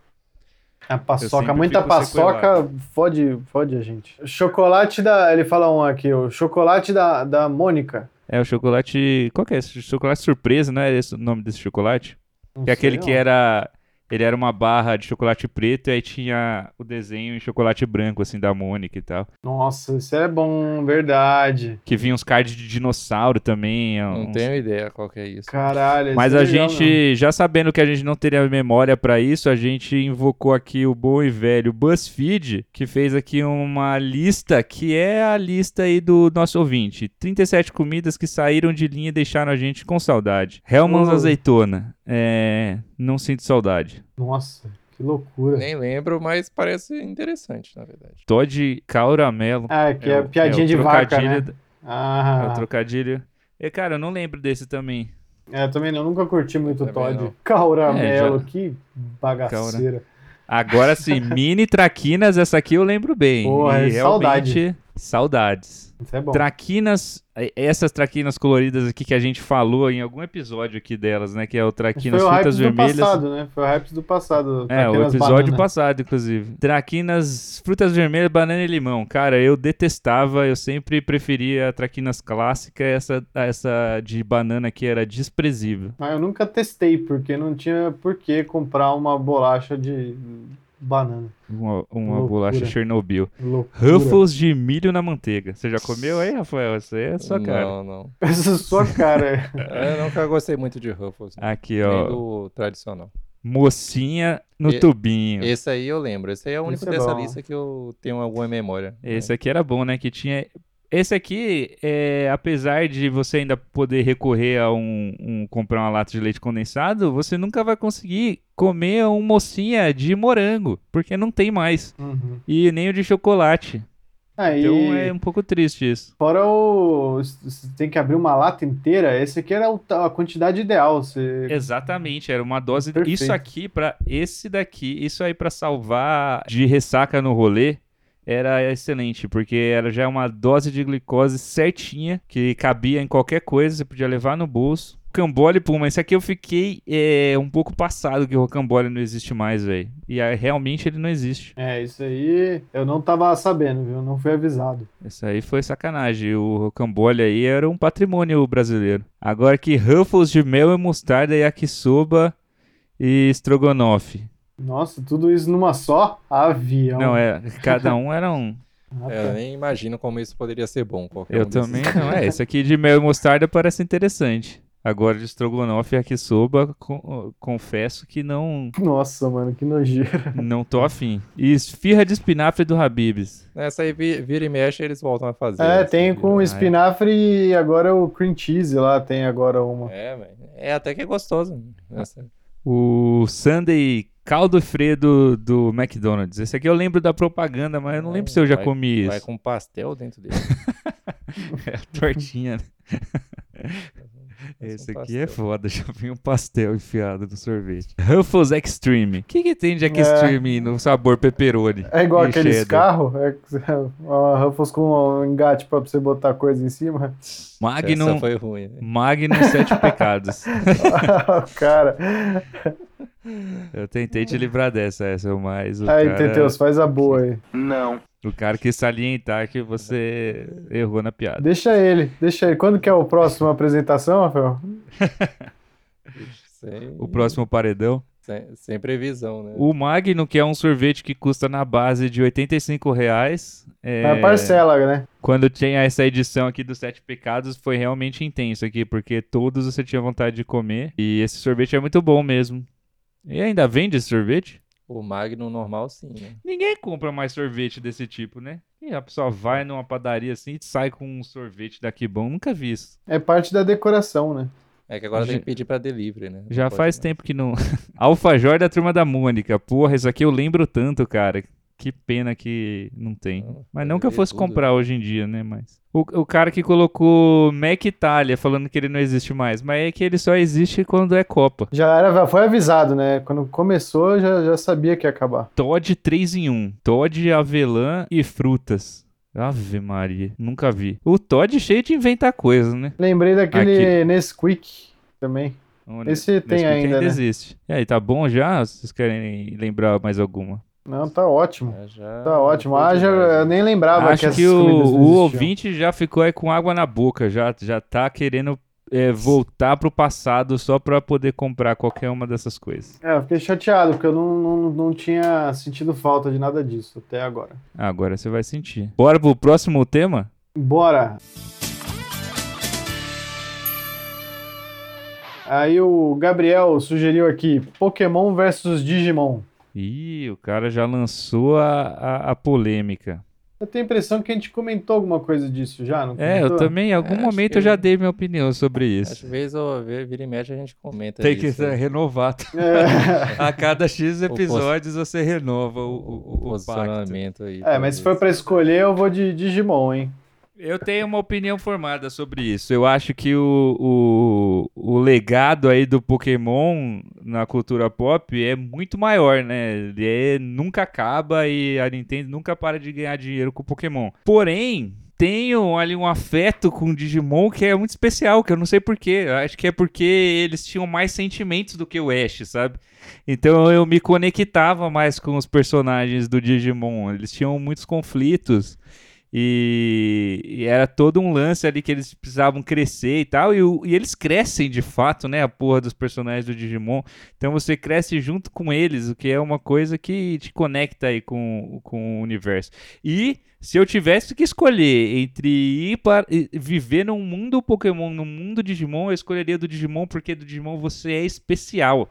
A paçoca, muita paçoca sequelado. fode, fode a gente. Chocolate da. Ele fala um aqui, o chocolate da, da Mônica. É o chocolate. Qual que é esse? Chocolate surpresa, não é esse o nome desse chocolate? Não Que é aquele sei, que não. era. Ele era uma barra de chocolate preto e aí tinha o desenho em chocolate branco, assim, da Mônica e tal. Nossa, isso é bom, verdade. Que vinha uns cards de dinossauro também. Não uns- tenho ideia qual que é isso. Caralho. Mas isso é a legal gente, já sabendo que a gente não teria memória pra isso, a gente invocou aqui o bom e velho BuzzFeed, que fez aqui uma lista que é a lista aí do nosso ouvinte. 37 comidas que saíram de linha e deixaram a gente com saudade. Hellmann's Oh. azeitona. É, não sinto saudade. Nossa, que loucura. Nem lembro, mas parece interessante, na verdade. Todd Cauramelo. Ah, que é, o- piadinha o de vaca, trocadilho né? da- É Ah, o trocadilho. E, cara, eu não lembro desse também. é, também não, nunca curti muito o Também Todd. não. Cauramelo, É, já- que bagaceira. Agora sim, mini traquinas, essa aqui eu lembro bem. Porra, e saudade. Saudades. Isso é bom. Traquinas, eh, essas traquinas coloridas aqui que a gente falou em algum episódio aqui delas, né? Que é o Traquinas Foi o Frutas do Vermelhas. passado, né? Foi o hype do passado. É, o episódio banana. passado, inclusive. Traquinas, frutas vermelhas, banana e limão. Cara, eu detestava, eu sempre preferia a traquinas clássica, essa, essa de banana que era desprezível. Mas eu nunca testei, porque não tinha por que comprar uma bolacha de banana. Uma, uma bolacha Chernobyl. Loucura. Ruffles de milho na manteiga. Você já comeu aí, Rafael? Essa aí é a sua cara. Não, não. *laughs* Essa é a sua cara. *laughs* É, Eu nunca gostei muito de Ruffles. Aqui, Nem ó. do tradicional. Mocinha no E- tubinho. Esse aí eu lembro. Esse aí é o único Esse é dessa bom. lista que eu tenho alguma memória. Esse aqui era bom, né? Que tinha. Esse aqui, é, apesar de você ainda poder recorrer a um, um- comprar uma lata de leite condensado, você nunca vai conseguir comer um mocinha de morango, porque não tem mais. Uhum. E nem o de chocolate. Aí, Então é um pouco triste isso. fora o... Você tem que abrir uma lata inteira, esse aqui era a quantidade ideal. Você... Exatamente, era uma dose. Perfeito. Isso aqui para esse daqui, isso aí pra salvar de ressaca no rolê. Era excelente, porque era já uma dose de glicose certinha, que cabia em qualquer coisa, você podia levar no bolso. Rocambole, puma, esse aqui eu fiquei é, um pouco passado que o rocambole não existe mais, velho. E aí, realmente ele não existe. É, isso aí eu não tava sabendo, viu? Não fui avisado. Isso aí foi sacanagem. O rocambole aí era um patrimônio brasileiro. Agora que Ruffles de mel e mostarda, yakisoba e estrogonofe. Nossa, tudo isso numa só? Avião. Não, é, cada um era um. *laughs* Ah, É, eu tá. nem imagino como isso poderia ser bom. qualquer Eu um desses. também não. É, *laughs* esse aqui de mel e mostarda parece interessante. Agora de estrogonofe e yakisoba, co- confesso que não, Nossa, mano, que nojeira. não tô afim. E esfirra de espinafre do Habibs. Essa aí vi- vira e mexe eles voltam a fazer. É, tem com é. espinafre e agora o cream cheese lá, tem agora uma. É, velho. É até que é gostoso. Essa- O Sunday caldo fredo do McDonald's. Esse aqui eu lembro da propaganda, mas eu não lembro se eu já Vai- comi Vai isso. com pastel dentro dele. *laughs* É a tortinha, né? Esse um aqui é pastel. foda, já vem um pastel enfiado no sorvete. Ruffles Extreme. O que, que tem de Extreme no sabor pepperoni? É igual aqueles carros, é, Ruffles com um engate pra você botar coisa em cima. Magnum, Essa foi ruim. né? Magnum Sete Pecados. *laughs* cara, *laughs* Eu tentei te livrar dessa, essa é o mais. O aí, cara, Teteus, faz a boa aí. o cara quis salientar que você errou na piada. Deixa ele, deixa ele. Quando que é o próximo apresentação, Rafael? *laughs* Sem, O próximo paredão. sem, sem previsão, né? O Magnum, que é um sorvete que custa na base de 85 reais. É, Na parcela, né? Quando tinha essa edição aqui dos Sete Pecados, foi realmente intenso aqui, porque todos você tinha vontade de comer. E esse sorvete é muito bom mesmo. E ainda vende esse sorvete? O Magnum normal, sim, né? Ninguém compra mais sorvete desse tipo, né? E a pessoa vai numa padaria assim e sai com um sorvete daqui bom. Nunca vi isso. É parte da decoração, né? É que agora tem Já- que pedir pra delivery, né? Não Já faz mais. tempo que não. *laughs* Alfajor da turma da Mônica. Porra, isso aqui eu lembro tanto, cara. Que pena que não tem. Mas não que eu ver fosse tudo. comprar hoje em dia, né? Mas. O, o cara que colocou Mac Itália falando que ele não existe mais. Mas é que ele só existe quando é Copa. Já era, foi avisado, né? Quando começou, já, já sabia que ia acabar. Todd 3 em 1. Todd, avelã e frutas. Ave Maria, nunca vi. O Todd cheio de inventar coisas, né? Lembrei daquele Nesquik também. Onde- Esse tem Nesquik ainda, né? existe. E aí, tá bom já? Vocês querem lembrar mais alguma? Não, tá ótimo. É, já Tá ótimo. Ah, já, eu nem lembrava Acho essas que o, o ouvinte já ficou aí com água na boca, já, já tá querendo é, voltar pro passado só pra poder comprar qualquer uma dessas coisas. É, eu fiquei chateado, porque eu não, não, não tinha sentido falta de nada disso até agora. Ah, Agora você vai sentir. Bora pro próximo tema? Bora! Aí o Gabriel sugeriu aqui Pokémon versus Digimon. Ih, o cara já lançou a, a, a polêmica. Eu tenho a impressão que a gente comentou alguma coisa disso já, não É, eu comentou? também, em algum É, momento eu já dei minha opinião sobre Às isso. vezes, ou vira e mexe, a gente comenta Tem que ser renovado. É. *laughs* A cada X episódios você renova o, o, o, o posicionamento aí. É, mas se for pra escolher, eu vou de Digimon, hein? Eu tenho uma opinião formada sobre isso. Eu acho que o, o, o legado aí do Pokémon na cultura pop é muito maior, né? Ele é- nunca acaba e a Nintendo nunca para de ganhar dinheiro com o Pokémon. Porém, tenho ali um afeto com o Digimon que é muito especial, que eu não sei porquê. Acho que é porque eles tinham mais sentimentos do que o Ash, sabe? Então eu me conectava mais com os personagens do Digimon. Eles tinham muitos conflitos. E, e era todo um lance ali que eles precisavam crescer e tal. E, e eles crescem de fato, né? A porra dos personagens do Digimon. Então você cresce junto com eles, o que é uma coisa que te conecta aí com, com o universo. E se eu tivesse que escolher entre ir para viver num mundo Pokémon, num mundo Digimon, eu escolheria do Digimon, porque do Digimon você é especial.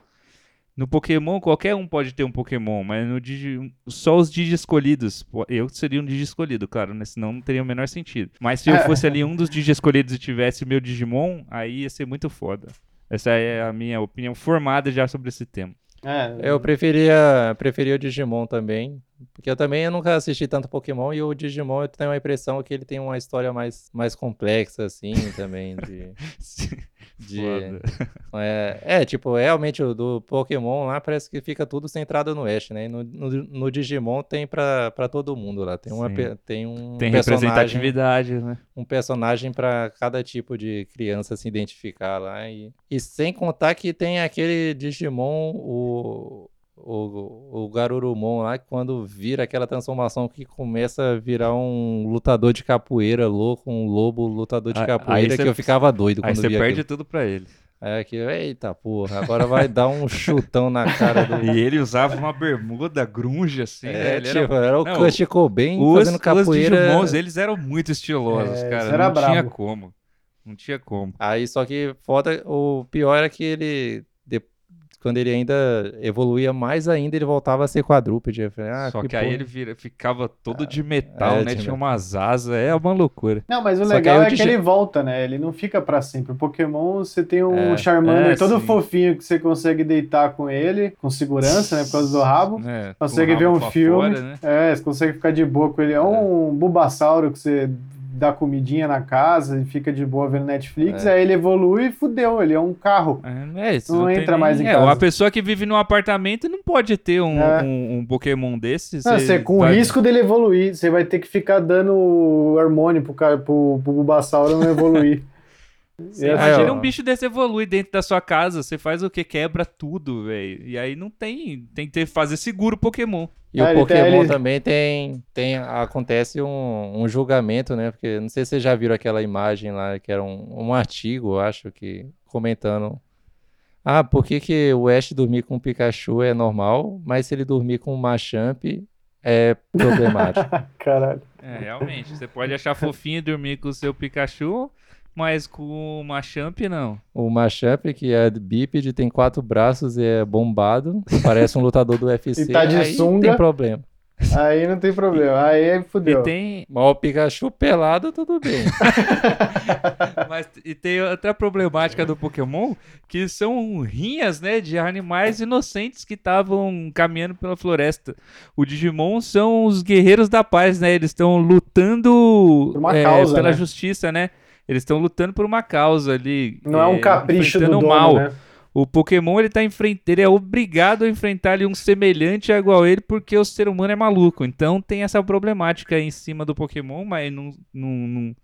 No Pokémon, qualquer um pode ter um Pokémon, mas no Digi... só os Digi escolhidos. Eu seria um Digi escolhido, claro, né? Senão não teria o menor sentido. Mas se eu fosse ali um dos Digi escolhidos e tivesse o meu Digimon, aí ia ser muito foda. Essa é a minha opinião formada já sobre esse tema. É, Eu preferia, preferia o Digimon também. Porque eu também eu nunca assisti tanto Pokémon e o Digimon eu tenho a impressão que ele tem uma história mais, mais complexa, assim, também. De, *laughs* de, *laughs* é, é, tipo, realmente o do Pokémon lá parece que fica tudo centrado no Ash, né? E no, no, no Digimon tem pra, pra todo mundo lá. Tem, uma, Sim. tem um Tem representatividade, né? um personagem para cada tipo de criança se identificar lá. E, e sem contar que tem aquele Digimon, o, o, o Garurumon lá, que quando vira aquela transformação que começa a virar um lutador de capoeira louco, um lobo lutador de Aí- capoeira, aí cê- que eu ficava doido Aí quando você via perde aquilo. tudo pra ele. É que, eita porra, agora vai dar um chutão na cara do... *laughs* E ele usava uma bermuda grunge, assim, né? É, Ele tipo, era, o Não, Kurt Cobain Os, fazendo os capoeira. Digimons, eles eram muito estilosos, É, cara. era Não tinha brabo. como. Não tinha como. Aí só que foda, o pior era que ele quando ele ainda evoluía mais ainda, ele voltava a ser quadrúpede. Falei, ah, Só que, porra. aí ele vira, ficava todo de metal, é, né? de Tinha metal. umas asas, é uma loucura. Não, mas o Só que legal aí o é que ele volta, né? Ele não fica pra sempre. O Pokémon, você tem um É. Charmander É, todo sim. fofinho que você consegue deitar com ele, com segurança, né? Por causa do rabo. É, Consegue com o ver rabo um filme. fora, né? É, você consegue ficar de boa com ele. É um Bulbasauro que você dá comidinha na casa e fica de boa vendo Netflix. Aí ele evolui e fudeu. Ele é um carro. É, isso Não tem entra mais em é, casa. Uma pessoa que vive num apartamento não pode ter um, É. um, um Pokémon desse. Não, você, com vai- risco dele evoluir, você vai ter que ficar dando hormônio pro, cara, pro, pro Bulbasauro não evoluir. *laughs* Você assim, imagina um bicho desse evolui dentro da sua casa, você faz o que? Quebra tudo, velho. E aí não tem. Tem que ter, fazer seguro o Pokémon. E Ah, o ele tem- Pokémon ele- também tem, tem acontece um, um julgamento, né? Porque não sei se vocês já viram aquela imagem lá, que era um, um artigo, acho que comentando. Ah, por que, que o Ash dormir com o Pikachu é normal, mas se ele dormir com o Machamp é problemático? *laughs* Caralho. É, realmente. Você pode achar fofinho dormir com o seu Pikachu, mas com o Machamp não. O Machamp, que é bípede, tem quatro braços e é bombado, parece um lutador do *laughs* UFC. E tá de aí sunga. tem problema. Aí não tem problema. Aí E fudeu. tem, Mas o Pikachu pelado, tudo bem. *laughs* mas, e tem outra problemática do Pokémon, que são rinhas, né, de animais inocentes que estavam caminhando pela floresta. O Digimon são os guerreiros da paz, né? Eles estão lutando Por uma é, causa, pela né? justiça, né? Eles estão lutando por uma causa ali. Não é um é, capricho do enfrentando dono, o mal. né? O Pokémon ele tá enfrent... ele é obrigado a enfrentar ali um semelhante igual a ele porque o ser humano é maluco. Então tem essa problemática aí em cima do Pokémon, mas não, não, não,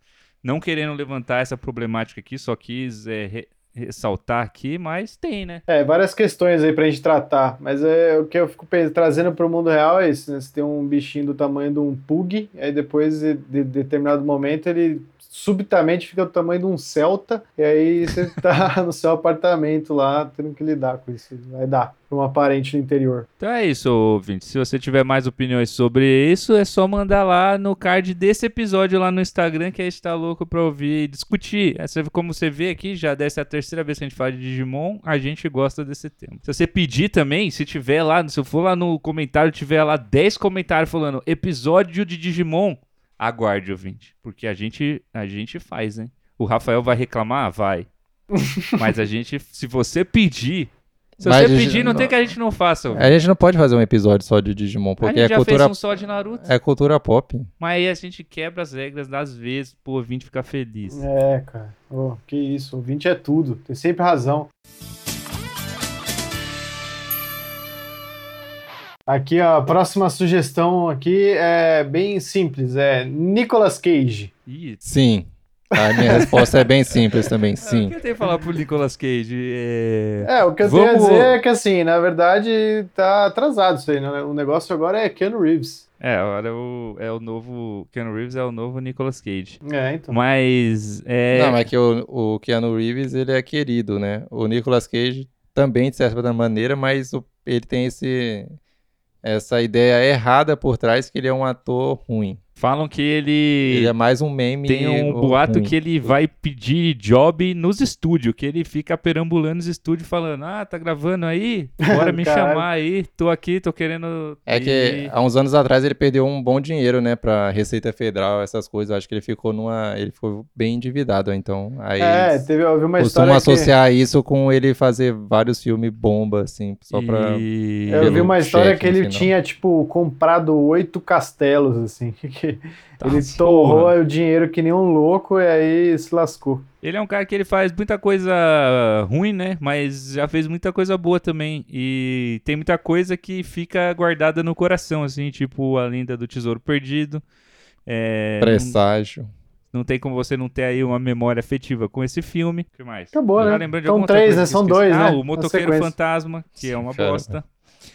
não querendo levantar essa problemática aqui, só quis é, re- ressaltar aqui, mas tem, né? É, várias questões aí pra gente tratar. Mas é, o que eu fico pens- trazendo pro mundo real é isso, né? Você tem um bichinho do tamanho de um pug, aí depois, de, de determinado momento, ele subitamente fica do tamanho de um Celta, e aí você *laughs* tá no seu apartamento lá, tendo que lidar com isso. Vai dar pra uma parente no interior. Então é isso, ouvinte. Se você tiver mais opiniões sobre isso, é só mandar lá no card desse episódio lá no Instagram, que a gente tá louco pra ouvir e discutir. Essa, como você vê aqui, já dessa é a terceira vez que a gente fala de Digimon, a gente gosta desse tema. Se você pedir também, se tiver lá, se eu for lá no comentário, tiver lá 10 comentários falando episódio de Digimon, Aguarde, ouvinte. Porque a gente, a gente faz, hein? O Rafael vai reclamar? Vai. *laughs* Mas a gente, se você pedir. Se Mas você a pedir, não tem que a gente não faça. ouvinte. A gente não pode fazer um episódio só de Digimon, a porque gente é já cultura, fez um só de Naruto. é cultura pop. Mas aí a gente quebra as regras das vezes pro ouvinte ficar feliz. É, cara. Ô, que isso, o ouvinte é tudo. Tem sempre razão. Aqui, ó, a próxima sugestão aqui é bem simples. É Nicolas Cage. Sim. A minha resposta é bem simples também, O sim. que eu tenho que falar pro Nicolas Cage? É... É, o que eu Vamos- tenho a dizer é que, assim, na verdade, tá atrasado isso aí. Né? O negócio agora é Keanu Reeves. É, agora é o, é o novo. Keanu Reeves é o novo Nicolas Cage. É, então. Mas. É... Não, mas que o, o Keanu Reeves, ele é querido, né? O Nicolas Cage também, de certa maneira, mas o- ele tem esse, essa ideia errada por trás que ele é um ator ruim. Falam que Ele ele. é mais um meme Tem um boato ruim. que ele vai pedir job nos estúdios, que ele fica perambulando nos estúdios falando: Ah, tá gravando aí? Bora me *laughs* chamar aí, tô aqui, tô querendo. É que ir." há uns anos atrás ele perdeu um bom dinheiro, né, pra Receita Federal, essas coisas. Acho que ele ficou numa. Ele ficou bem endividado, então. Aí É, teve, uma história costumam que... associar isso com ele fazer vários filmes bomba, assim, só pra. E- Eu vi uma história que ele tinha, tipo, comprado oito castelos, assim. *laughs* que *laughs* Tá, ele porra. torrou o dinheiro que nem um louco e aí se lascou. Ele é um cara que ele faz muita coisa ruim, né? Mas já fez muita coisa boa também. E tem muita coisa que fica guardada no coração, assim, tipo a lenda do tesouro perdido. É, não, Presságio. não tem como você não ter aí uma memória afetiva com esse filme. O que mais? Acabou, né? lembrando de São três, né? São dois, ah, né? o Motoqueiro. Fantasma, que é uma Cara, bosta.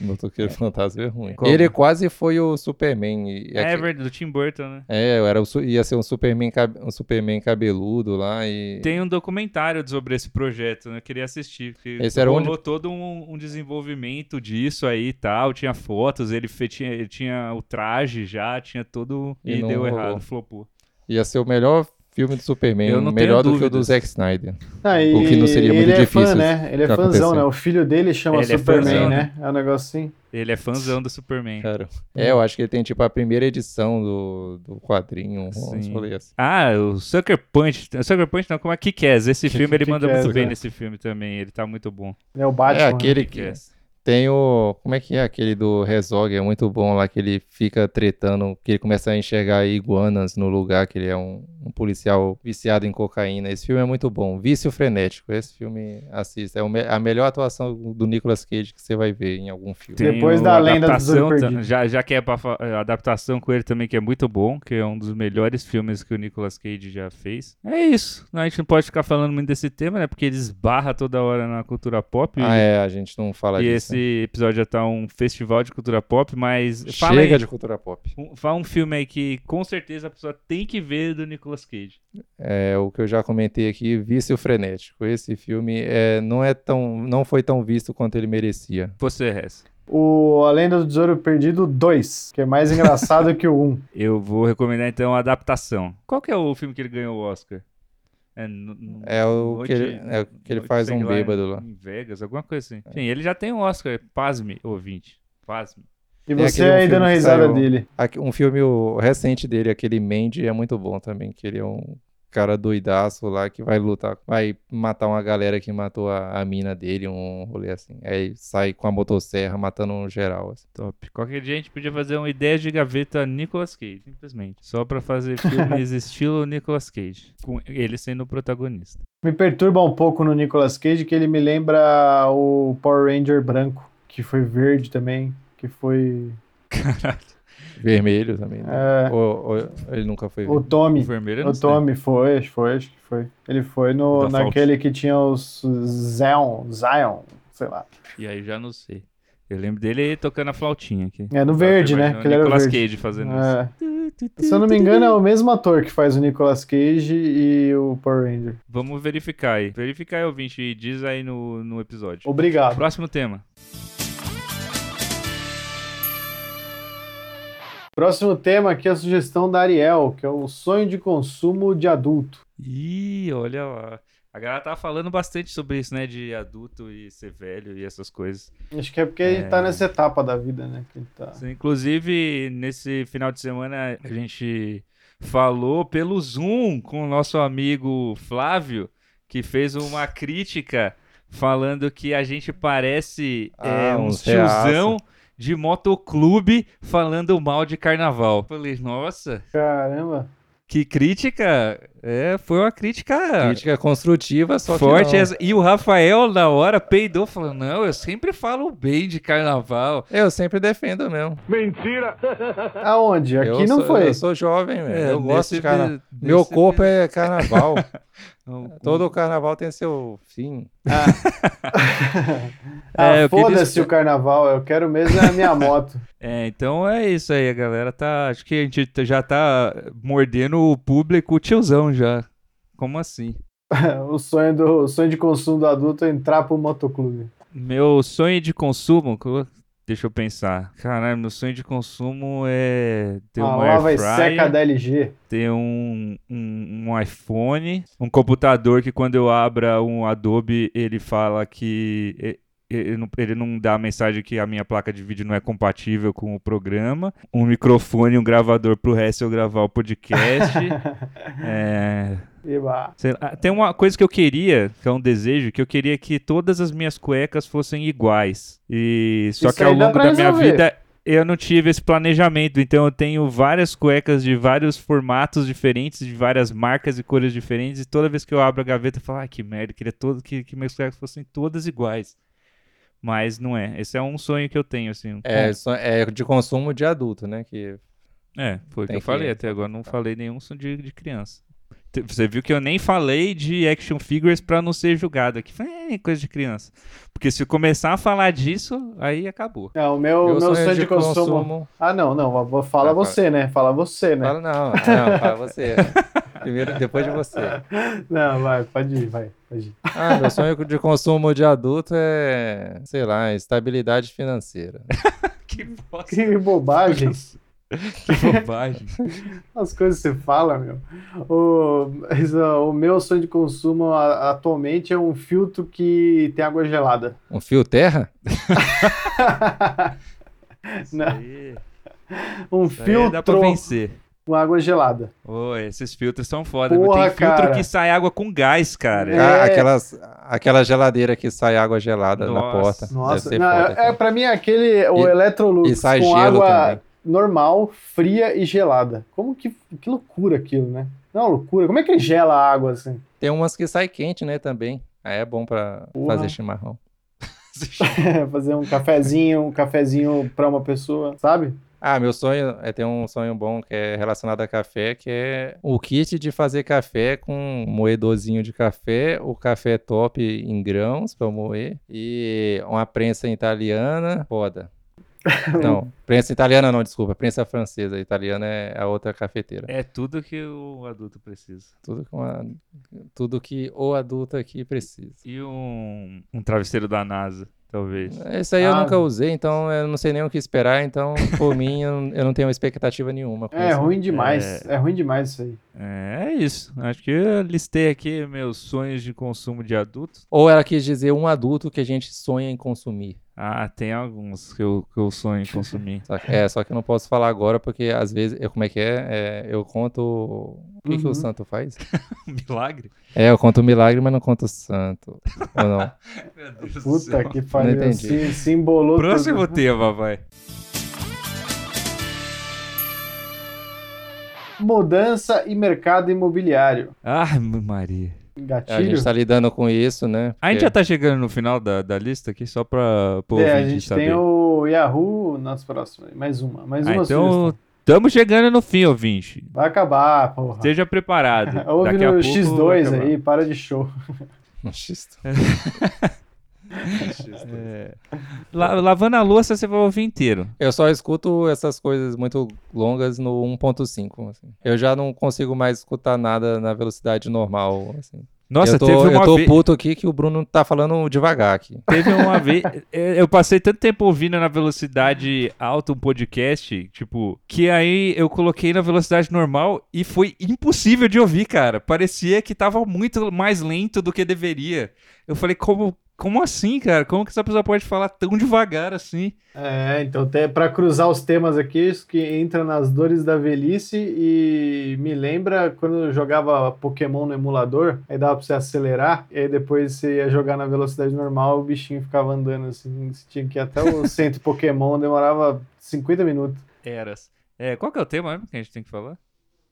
Motoqueiro Fantasma é ruim. Como? Ele quase foi o Superman. e- É, verdade, do Tim Burton, né? É, era o ia ser um Superman, um Superman cabeludo lá e. Tem um documentário sobre esse projeto, né? Eu queria assistir. Esse era onde- todo um, um desenvolvimento disso aí e tal. Tinha fotos, ele fe- tinha, ele tinha o traje já, tinha todo. E E, deu rolou. errado, flopou. Ia ser o melhor filme do Superman. Eu não tenho melhor do que o do. Zack Snyder. Ah, e O que não seria muito ele é fã, difícil né? Ele é fãzão, acontecer. né? O filho dele chama Ele é Superman, fãzão, né? É um negócio assim. Ele é fãzão do Superman. Cara. É, eu acho que ele tem tipo a primeira edição do, do quadrinho. uns rolês assim. Ah, o Sucker Punch. Sucker Punch não, como é Kick-Ass. Esse filme ele manda Kick-Ass, muito bem né? nesse filme também. Ele tá muito bom. É o Batman. É aquele que Kick-Ass. Tem o. Como é que é aquele do Rezog? É muito bom lá que ele fica tretando, que ele começa a enxergar iguanas no lugar, que ele é um, um policial viciado em cocaína. Esse filme é muito bom. Vício Frenético. Esse filme assista. É a melhor atuação do Nicolas Cage que você vai ver em algum filme. Tem- Depois o da Lenda do adaptação Tesouro ta- Perdido. Já, já que é pra fa- a adaptação com ele também, que é muito bom, que é um dos melhores filmes que o Nicolas Cage já fez. É isso. A gente não pode ficar falando muito desse tema, né? Porque ele esbarra toda hora na cultura pop. Ah, é, a gente não fala E disso. Esse episódio já tá um festival de cultura pop, mas fala Chega aí, de cultura pop. um, fala um filme aí que com certeza a pessoa tem que ver do Nicolas Cage. É o que eu já comentei aqui, Vício Frenético. Esse filme é, não é tão, não foi tão visto quanto ele merecia. Você, Hess. O A Lenda do Tesouro Perdido 2, que é mais engraçado *laughs* que o 1. Eu vou recomendar então a adaptação. Qual que é o filme que ele ganhou o Oscar? É, no- no- É o Noite- que ele, é o que ele faz um bêbado lá. Em Vegas, alguma coisa assim. Sim, ele já tem um Oscar. Pasme, ouvinte. Pasme. E você aí filme dando que risada saiu- dele. Aqui- Um filme o- recente dele, aquele Mandy, é muito bom também, que ele é um cara doidaço lá que vai lutar, vai matar uma galera que matou a, a mina dele, um rolê assim. Aí sai com a motosserra matando um geral. assim. Top. Qualquer dia a gente podia fazer uma ideia de gaveta Nicolas Cage, simplesmente. Só pra fazer filmes *laughs* estilo Nicolas Cage. Com ele sendo o protagonista. Me perturba um pouco no Nicolas Cage que ele me lembra o Power Ranger branco, que foi verde também, que foi *laughs* Caralho. Vermelho também. Né? É. Ou, ou ele nunca foi. o O Tommy. vermelho eu não O. Tommy foi, acho que foi, acho que foi. Ele foi no, naquele que tinha os Zion, Zion, sei lá. E aí já não sei. Eu lembro dele tocando a flautinha aqui. É no verde, né? Que ele era o Nicolas verde. Cage fazendo isso. É. Se eu não me engano, é o mesmo ator que faz o Nicolas Cage e o Power Ranger. Vamos verificar aí. Verificar aí, ouvinte, e diz aí no, no episódio. Obrigado. Próximo tema. Próximo tema aqui é a sugestão da Ariel, que é o sonho de consumo de adulto. Ih, olha lá. A galera tava falando bastante sobre isso, né? De adulto e ser velho e essas coisas. Acho que é porque a gente tá É. nessa etapa da vida, né? Que tá... Inclusive, nesse final de semana, a gente falou pelo Zoom com o nosso amigo Flávio, que fez uma crítica falando que a gente parece é, Ah, uns uns reaça. tiozão de motoclube falando mal de carnaval. Falei, nossa, Caramba. que crítica! É, foi uma crítica, Crítica construtiva, só que forte. E o Rafael, na hora, peidou, falando: Não, eu sempre falo bem de carnaval. Eu sempre defendo mesmo. *laughs* Aonde? Aqui eu não sou, foi. Eu sou jovem, velho. É, eu gosto de carnaval. Meu corpo é carnaval. *laughs* Não, Todo carnaval tem seu fim. Ah, *laughs* É, queria foda-se esper- o carnaval, eu quero mesmo é a minha *laughs* moto. É, então é isso aí, a galera tá. Acho que a gente já tá mordendo o público tiozão já. Como assim? *laughs* o, sonho do, o sonho de consumo do adulto é entrar pro motoclube. Meu sonho de consumo. Deixa eu pensar. Caralho, meu sonho de consumo é ter Uma um lava air e seca fryer, da LG. ter um, um, um iPhone, um computador que quando eu abra um Adobe, ele fala que ele não, ele não dá a mensagem que a minha placa de vídeo não é compatível com o programa, um microfone, um gravador pro resto eu gravar o podcast. *laughs* é, Eba. sei lá. Tem uma coisa que eu queria, que é um desejo, que eu queria que todas as minhas cuecas fossem iguais. E só Isso que ao longo da minha resolver. vida eu não tive esse planejamento, então eu tenho várias cuecas de vários formatos diferentes, de várias marcas e cores diferentes, e toda vez que eu abro a gaveta eu falo, ai que merda, queria todo, que, que minhas cuecas fossem todas iguais. Mas não é. Esse é um sonho que eu tenho, assim. É, é de consumo de adulto, né? Que É, foi o que eu falei até agora, não falei nenhum som de, de criança. Você viu que eu nem falei de action figures pra não ser julgado aqui. É coisa de criança. Porque se eu começar a falar disso, aí acabou. Não, o meu, meu meu sonho de consumo. Ah, não, não. vou- Fala Ah, você, né? Fala você, né? Fala, não, não, fala você. *laughs* Primeiro, depois de você. Não, vai, pode ir, vai, pode ir. Ah, meu sonho de consumo de adulto é, sei lá, estabilidade financeira. *laughs* Que bosta. Que bobagem. *laughs* Que bobagem. As coisas que você fala, meu. O, o meu sonho de consumo a- atualmente é um filtro que tem água gelada. Um fio terra? *laughs* Não, Aí, um isso aí dá pra filtro vencer. com água gelada. Ô, esses filtros são foda. Porra, Tem filtro cara. que sai água com gás, cara. É. Ah, aquelas, aquela geladeira que sai água gelada na Nossa. porta. Deve Nossa, não, foda, é, é, pra mim é aquele, o E- Electrolux e sai com gelo água também. Normal, fria e gelada. Como que, que loucura aquilo, né? Não, loucura. Como é que gela a água assim? Tem umas que sai quente, né, também. Aí é bom pra Porra. fazer chimarrão. *laughs* Fazer um cafezinho, um cafezinho pra uma pessoa, sabe? Ah, meu sonho é ter um sonho bom que é relacionado a café, que é o kit de fazer café com um moedorzinho de café, o café top em grãos pra moer e uma prensa italiana, foda. *laughs* Não, prensa italiana não, desculpa, prensa francesa, italiana é a outra cafeteira. É tudo que o adulto precisa. Tudo, com a- tudo que o adulto aqui precisa. E um, um travesseiro da NASA, talvez. Isso aí eu Ah. nunca usei, então eu não sei nem o que esperar, então por *laughs* mim eu não, eu não tenho expectativa nenhuma. É isso. ruim demais. É... ruim demais isso aí. É, é isso. Acho que eu listei aqui meus sonhos de consumo de adulto. Ou ela quis dizer um adulto que a gente sonha em consumir. Ah, tem alguns que eu, que eu sonho em consumir. *laughs* Só que, é, só que eu não posso falar agora porque às vezes, eu, como é que é? É, eu conto. O que, que Uhum. o santo faz? *laughs* Milagre? É, eu conto o milagre, mas não conto o santo. Ou não? *laughs* Meu Deus do Puta céu. que pariu. Se, se embolou Próximo tudo. tema, vai. Mudança e mercado imobiliário. Ai, Maria. A Gatilho? gente tá lidando com isso, né? A gente Porque- já tá chegando no final da, da lista aqui, só pra pô, é, a gente saber. tem o Yahoo nas próximas. Mais uma. Mais Ah, uma então, sugestão. estamos chegando no fim, ouvinte. Vai acabar, porra. Esteja preparado. *laughs* Ouve Daqui a no pouco vai X2 acabar. aí, para de show. No *laughs* X. *laughs* É. La- lavando a louça, você vai ouvir inteiro. Eu só escuto essas coisas muito longas no 1.5. assim. Eu já não consigo mais escutar nada na velocidade normal. Assim. Nossa, eu tô, teve uma eu tô vez. puto aqui que o Bruno tá falando devagar aqui. Teve uma *laughs* vez. Eu passei tanto tempo ouvindo na velocidade alta um podcast, tipo, que aí eu coloquei na velocidade normal e foi impossível de ouvir, cara. Parecia que tava muito mais lento do que deveria. Eu falei, como, como assim, cara? Como que essa pessoa pode falar tão devagar assim? É, então até para cruzar os temas aqui, isso que entra nas dores da velhice e me lembra quando eu jogava Pokémon no emulador, aí dava pra você acelerar, e aí depois você ia jogar na velocidade normal, o bichinho ficava andando assim, você tinha que ir até o *laughs* centro Pokémon, demorava 50 minutos. Eras. É, qual que é o tema mesmo que a gente tem que falar?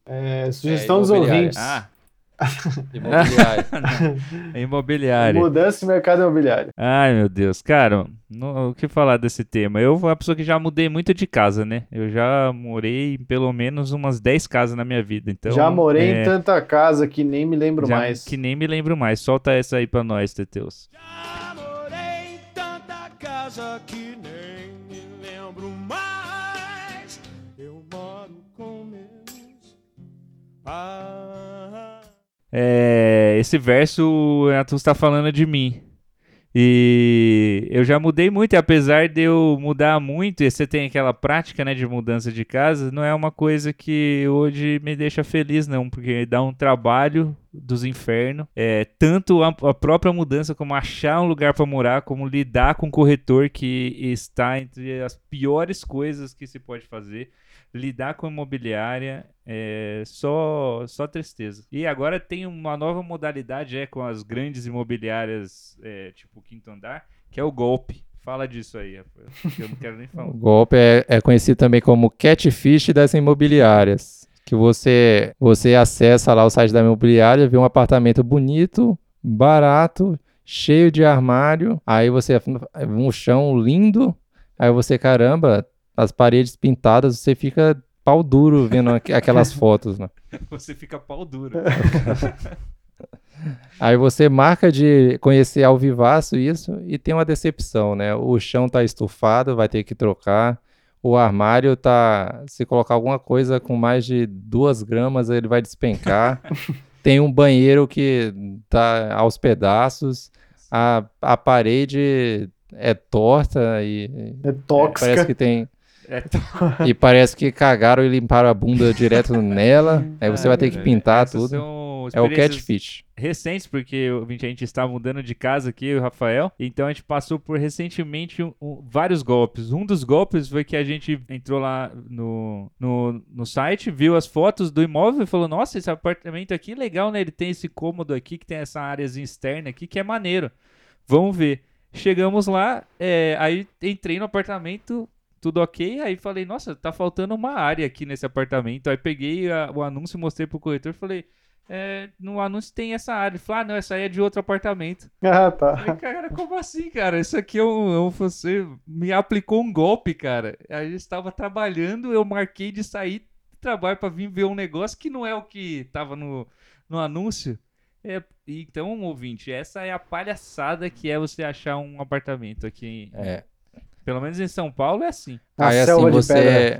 É, sugestão dos imobiliária. ouvintes. Ah, *laughs* Imobiliário. *laughs* é imobiliária. Mudança no mercado imobiliário. Ai, meu Deus. Cara, no- o que falar desse tema? Eu sou uma pessoa que já mudei muito de casa, né? Eu já morei em pelo menos umas 10 casas na minha vida. Então, Já morei é, em tanta casa que nem me lembro já- mais. Que nem me lembro mais. Solta essa aí pra nós, Teteus. Já morei em tanta casa que nem me lembro mais. Eu moro com meus pais. É, esse verso, está falando de mim. E eu já mudei muito, e apesar de eu mudar muito, e você tem aquela prática, né, de mudança de casa, não é uma coisa que hoje me deixa feliz, não, porque dá um trabalho dos infernos. É, tanto a, a própria mudança, como achar um lugar para morar, como lidar com o corretor, que está entre as piores coisas que se pode fazer. Lidar com a imobiliária é só, só tristeza. E agora tem uma nova modalidade é, com as grandes imobiliárias, é, tipo quinto andar, que é o golpe. Fala disso aí, eu não quero nem *laughs* O falar. golpe é, é conhecido também como catfish das imobiliárias. Que você, você acessa lá o site da imobiliária, vê um apartamento bonito, barato, cheio de armário. Aí você um chão lindo. Aí você, caramba, as paredes pintadas, você fica pau duro vendo aqu- aquelas fotos, né? *laughs* Você fica pau duro. *laughs* Aí você marca de conhecer ao vivaço isso e tem uma decepção, né? O chão tá estufado, vai ter que trocar. O armário tá. Se colocar alguma coisa com mais de duas gramas, ele vai despencar. *laughs* tem um banheiro que tá aos pedaços. A, a parede é torta e É tóxica. parece que tem. É, *laughs* E parece que cagaram e limparam a bunda direto nela. Aí você vai ter que pintar Essas tudo. É o catfish. recentes, porque a gente está mudando de casa aqui, eu e o Rafael. Então a gente passou por recentemente um- um- vários golpes. Um dos golpes foi que a gente entrou lá no, no, no site, viu as fotos do imóvel e falou: Nossa, esse apartamento aqui é legal, né? Ele tem esse cômodo aqui, que tem essa áreazinha externa aqui, que é maneiro. Vamos ver. Chegamos lá, é, aí entrei no apartamento. Tudo ok, aí falei, nossa, tá faltando uma área aqui nesse apartamento. Aí peguei a- o anúncio, mostrei pro corretor e falei, é, no anúncio tem essa área. Ele falou, ah, não, essa aí é de outro apartamento. *laughs* Ah, tá. Falei, cara, como assim, cara? Isso aqui é um, é um- Você me aplicou um golpe, cara. Aí eu estava trabalhando, eu marquei de sair do trabalho pra vir ver um negócio que não é o que tava no, no anúncio. É, então, ouvinte, essa é a palhaçada que é você achar um apartamento aqui. em- É. Pelo menos em São Paulo é assim. A Aí assim, você,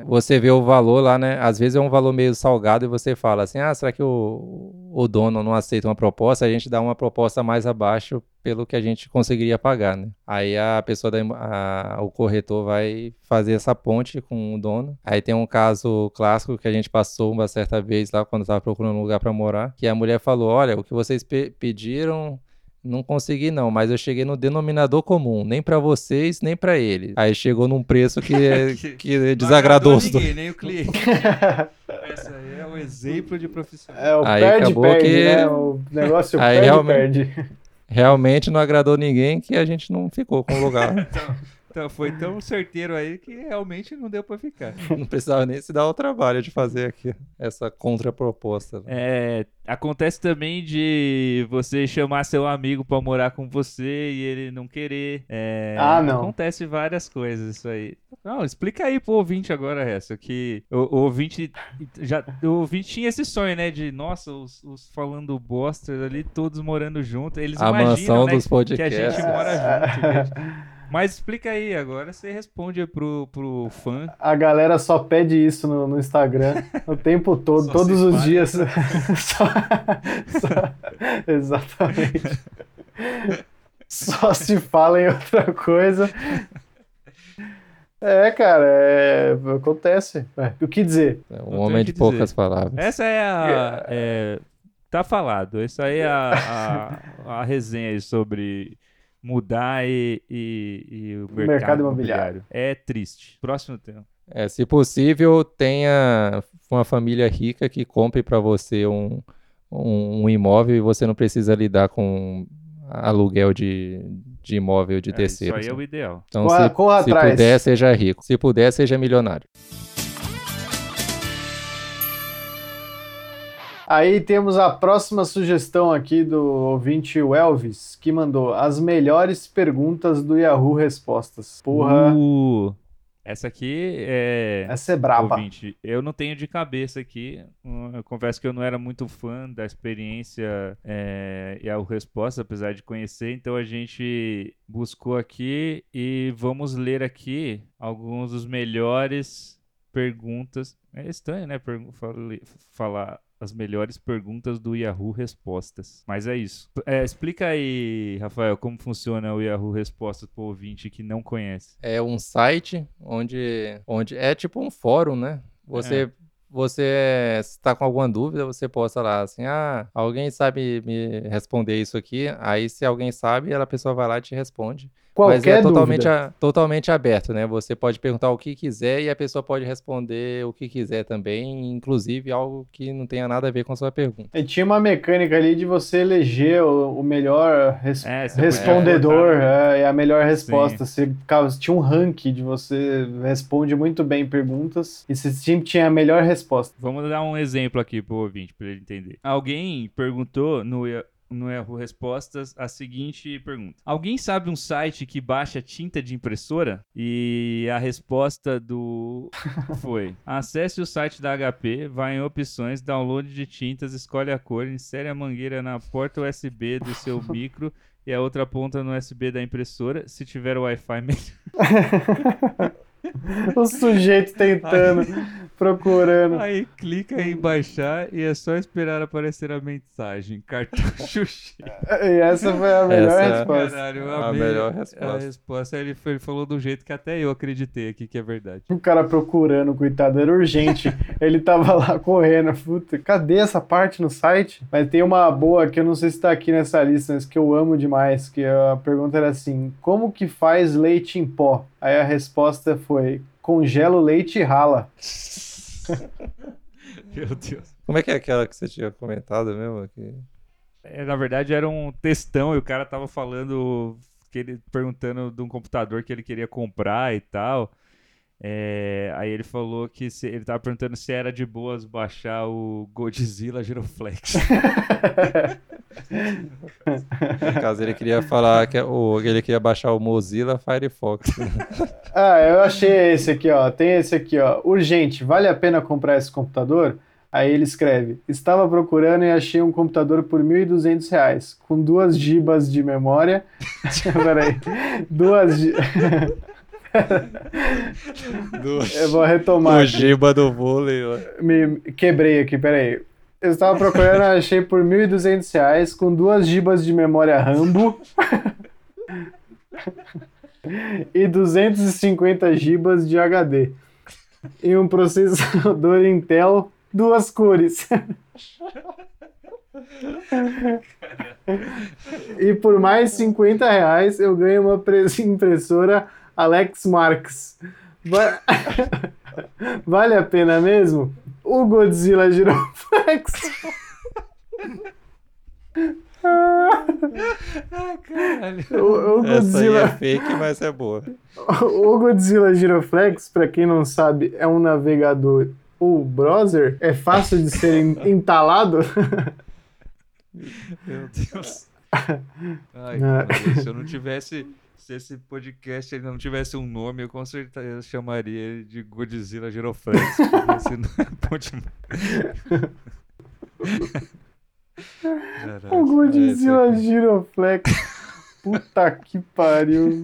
você vê o valor lá, né? Às vezes é um valor meio salgado e você fala assim, ah, será que o, o dono não aceita uma proposta? A gente dá uma proposta mais abaixo pelo que a gente conseguiria pagar, né? Aí a pessoa, da, a- o corretor vai fazer essa ponte com o dono. Aí tem um caso clássico que a gente passou uma certa vez lá quando estava procurando um lugar para morar, que a mulher falou, olha, o que vocês pe- pediram não consegui não, mas eu cheguei no denominador comum, nem pra vocês, nem pra ele. Aí chegou num preço que, Que- *laughs* que desagradou os Não dois. ninguém, nem o cliente. *laughs* Essa aí é um exemplo de profissional. É o Aí perde, acabou perde, que- né? O negócio Aí perde, realmente- perde. Realmente não agradou ninguém que a gente não ficou com o lugar. *laughs* Então, foi tão certeiro aí que realmente não deu pra ficar. *laughs* não precisava nem se dar o trabalho de fazer aqui essa contraproposta. né? É, acontece também de você chamar seu amigo pra morar com você e ele não querer. É, Ah, não. Acontece várias coisas isso aí. Não, explica aí pro ouvinte agora, essa que o, o ouvinte já o ouvinte tinha esse sonho, né, de nossa, os, os falando bosta ali todos morando junto, eles A imaginam, mansão né, dos que a podcasts. gente mora junto. gente. *laughs* Mas explica aí agora, você responde pro, pro fã. A galera só pede isso no, no Instagram o tempo *laughs* todo, Só todos os dias. *laughs* Só- só- Exatamente. Só se fala em outra coisa. É, cara, é, acontece. É, o que dizer? É Não um homem de poucas dizer. palavras. Essa é a. é, tá falado. Essa aí é a, a, a resenha aí sobre mudar e, e- e o mercado, mercado imobiliário. imobiliário. É triste. Próximo tema. É, se possível, tenha uma família rica que compre para você um, um, um imóvel e você não precisa lidar com aluguel de, de imóvel de É, isso terceiros. aí é o ideal. Então, Corra- se, corra se atrás. puder, seja rico. Se puder, seja milionário. Aí temos a próxima sugestão aqui do ouvinte Elvis, que mandou as melhores perguntas do Yahoo Respostas. Porra, Uh, essa aqui é. essa é braba. Ouvinte, eu não tenho de cabeça aqui. Hum, Eu confesso que eu não era muito fã da experiência é, e a resposta, apesar de conhecer. Então a gente buscou aqui e vamos ler aqui alguns dos melhores perguntas. É estranho, né? Falar as melhores perguntas do Yahoo Respostas. Mas é isso. É, explica aí, Rafael, como funciona o Yahoo Respostas para o ouvinte que não conhece. É um site onde, onde é tipo um fórum, né? Você você está com alguma dúvida, você posta lá assim, ah, alguém sabe me responder isso aqui? Aí se alguém sabe, a pessoa vai lá e te responde. Mas Qualquer é totalmente, dúvida. a- totalmente aberto, né? Você pode perguntar o que quiser e a pessoa pode responder o que quiser também, inclusive algo que não tenha nada a ver com a sua pergunta. E tinha uma mecânica ali de você eleger o, o melhor res- É, respondedor é, e a melhor resposta. Você, ficava- tinha um ranking de você responde muito bem perguntas e você sempre tinha a melhor resposta. Vamos dar um exemplo aqui pro ouvinte, para ele entender. Alguém perguntou no, no Yahoo Respostas a seguinte pergunta: Alguém sabe um site que baixa tinta de impressora? E a resposta do *laughs* foi: Acesse o site da HP, vai em opções, download de tintas, escolhe a cor, insere a mangueira na porta USB do seu *laughs* micro e a outra ponta no USB da impressora. Se tiver Wi-Fi, melhor. *laughs* o sujeito tentando, procurando. Aí clica em baixar e é só esperar aparecer a mensagem. Cartucho cheio. *laughs* E essa foi a melhor Essa é a- resposta. Caralho, eu A amei melhor A resposta. resposta ele, foi- ele falou do jeito que até eu acreditei aqui que é verdade. O cara procurando, coitado, era urgente. *laughs* Ele tava lá correndo. Puta, cadê essa parte no site? Mas tem uma boa que eu não sei se tá aqui nessa lista, mas que eu amo demais. Que a pergunta era assim: como que faz leite em pó? Aí a resposta foi: congela o leite e rala. *laughs* Meu Deus. Como é que é aquela que você tinha comentado mesmo? Que... É, na verdade era um textão e o cara tava falando, que ele, perguntando de um computador que ele queria comprar e tal. É, aí ele falou que se- ele tava perguntando se era de boas baixar o Godzilla Giroflex. No caso, ele queria falar que o, ele queria baixar o Mozilla Firefox. Ah, eu achei esse aqui, ó. Tem esse aqui, ó. Urgente, vale a pena comprar esse computador? Aí ele escreve: Estava procurando e achei um computador por 1.200 reais, com duas gibas de memória. *laughs* Peraí. Duas. *laughs* *laughs* gi- Eu vou retomar. o aqui. Giba do vôlei. ó. Me quebrei aqui, peraí. Eu estava procurando achei por 1.200 reais, com duas gibas de memória Rambo. *laughs* e 250 gibas de HD. E um processador Intel, duas cores. *laughs* e por mais 50 reais eu ganho uma pres- impressora Alex Marx. Va- *laughs* vale a pena mesmo? O Godzilla Giroflex. Caralho. O, o Essa aí Godzilla, é fake, mas é boa. o Godzilla Giroflex, pra quem não sabe, é um navegador ou browser. É fácil de ser en- *laughs* entalado. Meu Deus. *laughs* Ai, cara, se eu não tivesse. Se esse podcast ele não tivesse um nome, eu com certeza chamaria ele de Godzilla Giroflex. *laughs* esse não é bom demais. *laughs* O Caralho. Godzilla esse aqui. Giroflex. *laughs* Puta que pariu.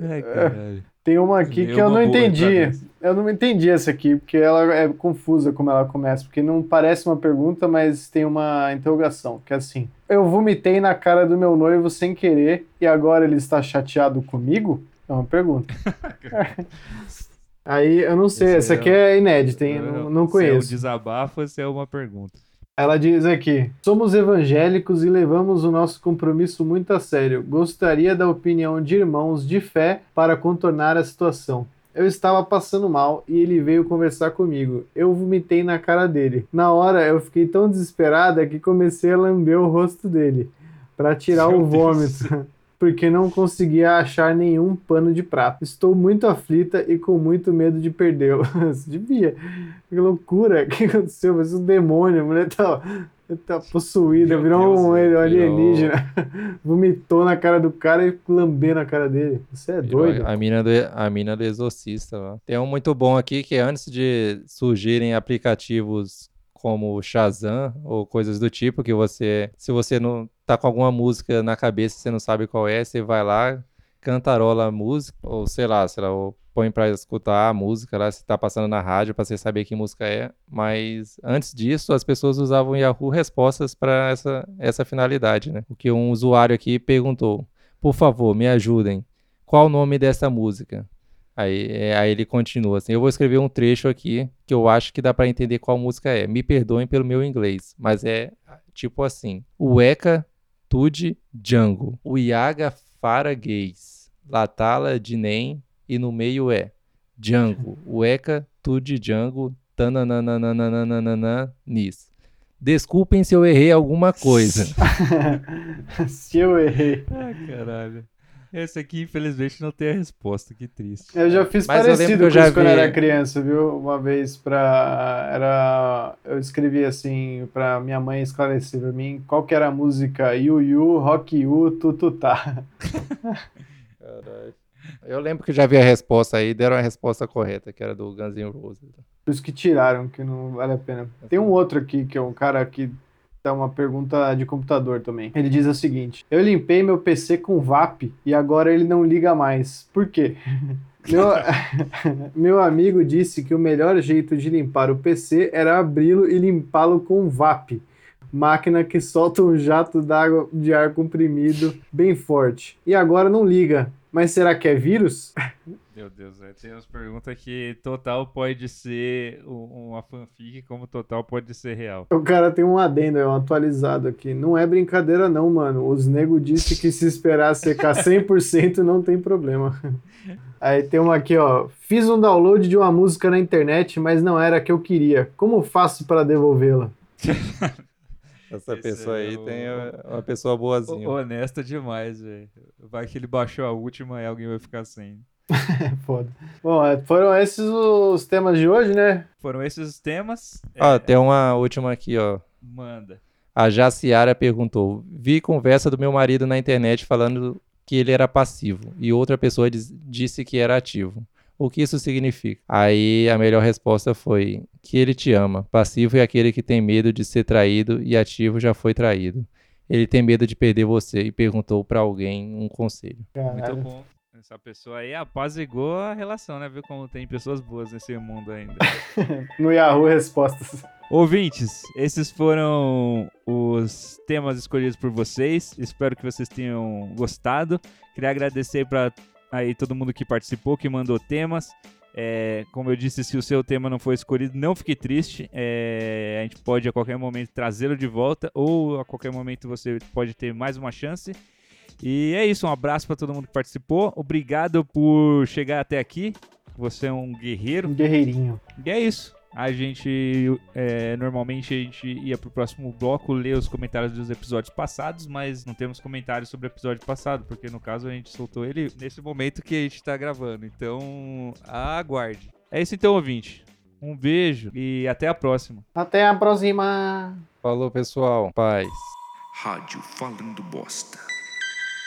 Ai, caralho. Tem uma aqui que eu não entendi. Eu não entendi essa aqui, porque ela é confusa como ela começa, porque não parece uma pergunta, mas tem uma interrogação, que é assim: Eu vomitei na cara do meu noivo sem querer e agora ele está chateado comigo? É uma pergunta. *laughs* Aí eu não sei, essa é aqui é inédita, hein? Não, não Se é um conheço. desabafo, se é uma pergunta. Ela diz aqui: Somos evangélicos e levamos o nosso compromisso muito a sério. Gostaria da opinião de irmãos de fé para contornar a situação. Eu estava passando mal e ele veio conversar comigo. Eu vomitei na cara dele. Na hora eu fiquei tão desesperada que comecei a lamber o rosto dele para tirar Meu o Deus. *laughs* Porque não conseguia achar nenhum pano de prato. Estou muito aflita e com muito medo de perdê-lo. *laughs* Devia. Que loucura. O *laughs* que aconteceu? Mas um demônio. A mulher tá, tá possuída. Meu virou Deus, um velho, alienígena. *laughs* Vomitou na cara do cara e lambeu na cara dele. Você é doido. A mina do, a mina do exorcista lá. Tem um muito bom aqui que é antes de surgirem aplicativos como Shazam ou coisas do tipo, que você, se você não tá com alguma música na cabeça você não sabe qual é, você vai lá, cantarola a música, ou sei lá, sei lá, ou põe pra escutar a música lá, se tá passando na rádio pra você saber que música é. Mas antes disso, as pessoas usavam Yahoo Respostas para essa, essa finalidade, né? O que um usuário aqui perguntou: por favor, me ajudem. Qual o nome dessa música? Aí, é, aí ele continua assim: Eu vou escrever um trecho aqui que eu acho que dá pra entender qual música é. Me perdoem pelo meu inglês, mas é tipo assim: Ueca Tude Django, Uiaga Fara Gays, Latala Dinem e no meio é Django, Ueca Tude Django, tananana nis. Desculpem se eu errei alguma coisa. *laughs* Se eu errei. Ah, caralho. Esse aqui, infelizmente, não tem a resposta. Que triste. Eu já fiz Mas parecido eu com isso quando eu vi- era criança, viu? Uma vez pra. Era. Eu escrevi assim pra minha mãe esclarecer pra mim qual que era a música Yu Yu, Rock Yu, Tututá. Eu lembro que já vi a resposta aí, deram a resposta correta, que era do Guns N' Roses. Por isso que tiraram, que não vale a pena. Tem um outro aqui, que é um cara que dá uma pergunta de computador também. Ele diz o seguinte: Eu limpei meu PC com VAP e agora ele não liga mais. Por quê? *laughs* Meu, *laughs* meu amigo disse que o melhor jeito de limpar o PC era abri-lo e limpá-lo com VAP. Máquina que solta um jato d'água de ar comprimido bem forte. E agora não liga. Mas será que é vírus? *laughs* Meu Deus, velho. Tem umas perguntas que total pode ser um- uma fanfic, como total pode ser real. O cara tem um adendo, é um atualizado aqui. Não é brincadeira não, mano. Os nego disse que se esperar secar *laughs* 100% não tem problema. Aí tem uma aqui, ó. Fiz um download de uma música na internet, mas não era a que eu queria. Como faço para devolvê-la? *laughs* Essa Esse pessoa é aí o- tem uma pessoa boazinha. Ho- Honesta demais, velho. Vai que ele baixou a última e alguém vai ficar sem. *laughs* Foda. Bom, é, foram esses os temas de hoje, né? Foram esses os temas. Ó, É, tem uma última aqui, ó. Manda. A Jaciara perguntou: Vi conversa do meu marido na internet falando que ele era passivo e outra pessoa diz- disse que era ativo. O que isso significa? Aí a melhor resposta foi que ele te ama. Passivo é aquele que tem medo de ser traído e ativo já foi traído. Ele tem medo de perder você e perguntou pra alguém um conselho. Muito Caralho. bom. Essa pessoa aí apazigou a relação, né? Viu como tem pessoas boas nesse mundo ainda. *laughs* No Yahoo Respostas. Ouvintes, esses foram os temas escolhidos por vocês. Espero que vocês tenham gostado. Queria agradecer para aí todo mundo que participou, que mandou temas. É, como eu disse, se o seu tema não foi escolhido, não fique triste. É, a gente pode a qualquer momento trazê-lo de volta ou a qualquer momento você pode ter mais uma chance. E é isso, um abraço para todo mundo que participou. Obrigado por chegar até aqui. Você é um guerreiro. Um guerreirinho. E é isso. A gente, é, normalmente a gente ia pro próximo bloco ler os comentários dos episódios passados, mas não temos comentários sobre o episódio passado, porque no caso a gente soltou ele nesse momento que a gente tá gravando. Então, aguarde. É isso então, ouvinte. Um beijo e até a próxima. Até a próxima! Falou, pessoal. Paz. Rádio Falando Bosta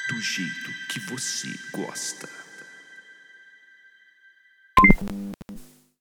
do jeito que você gosta.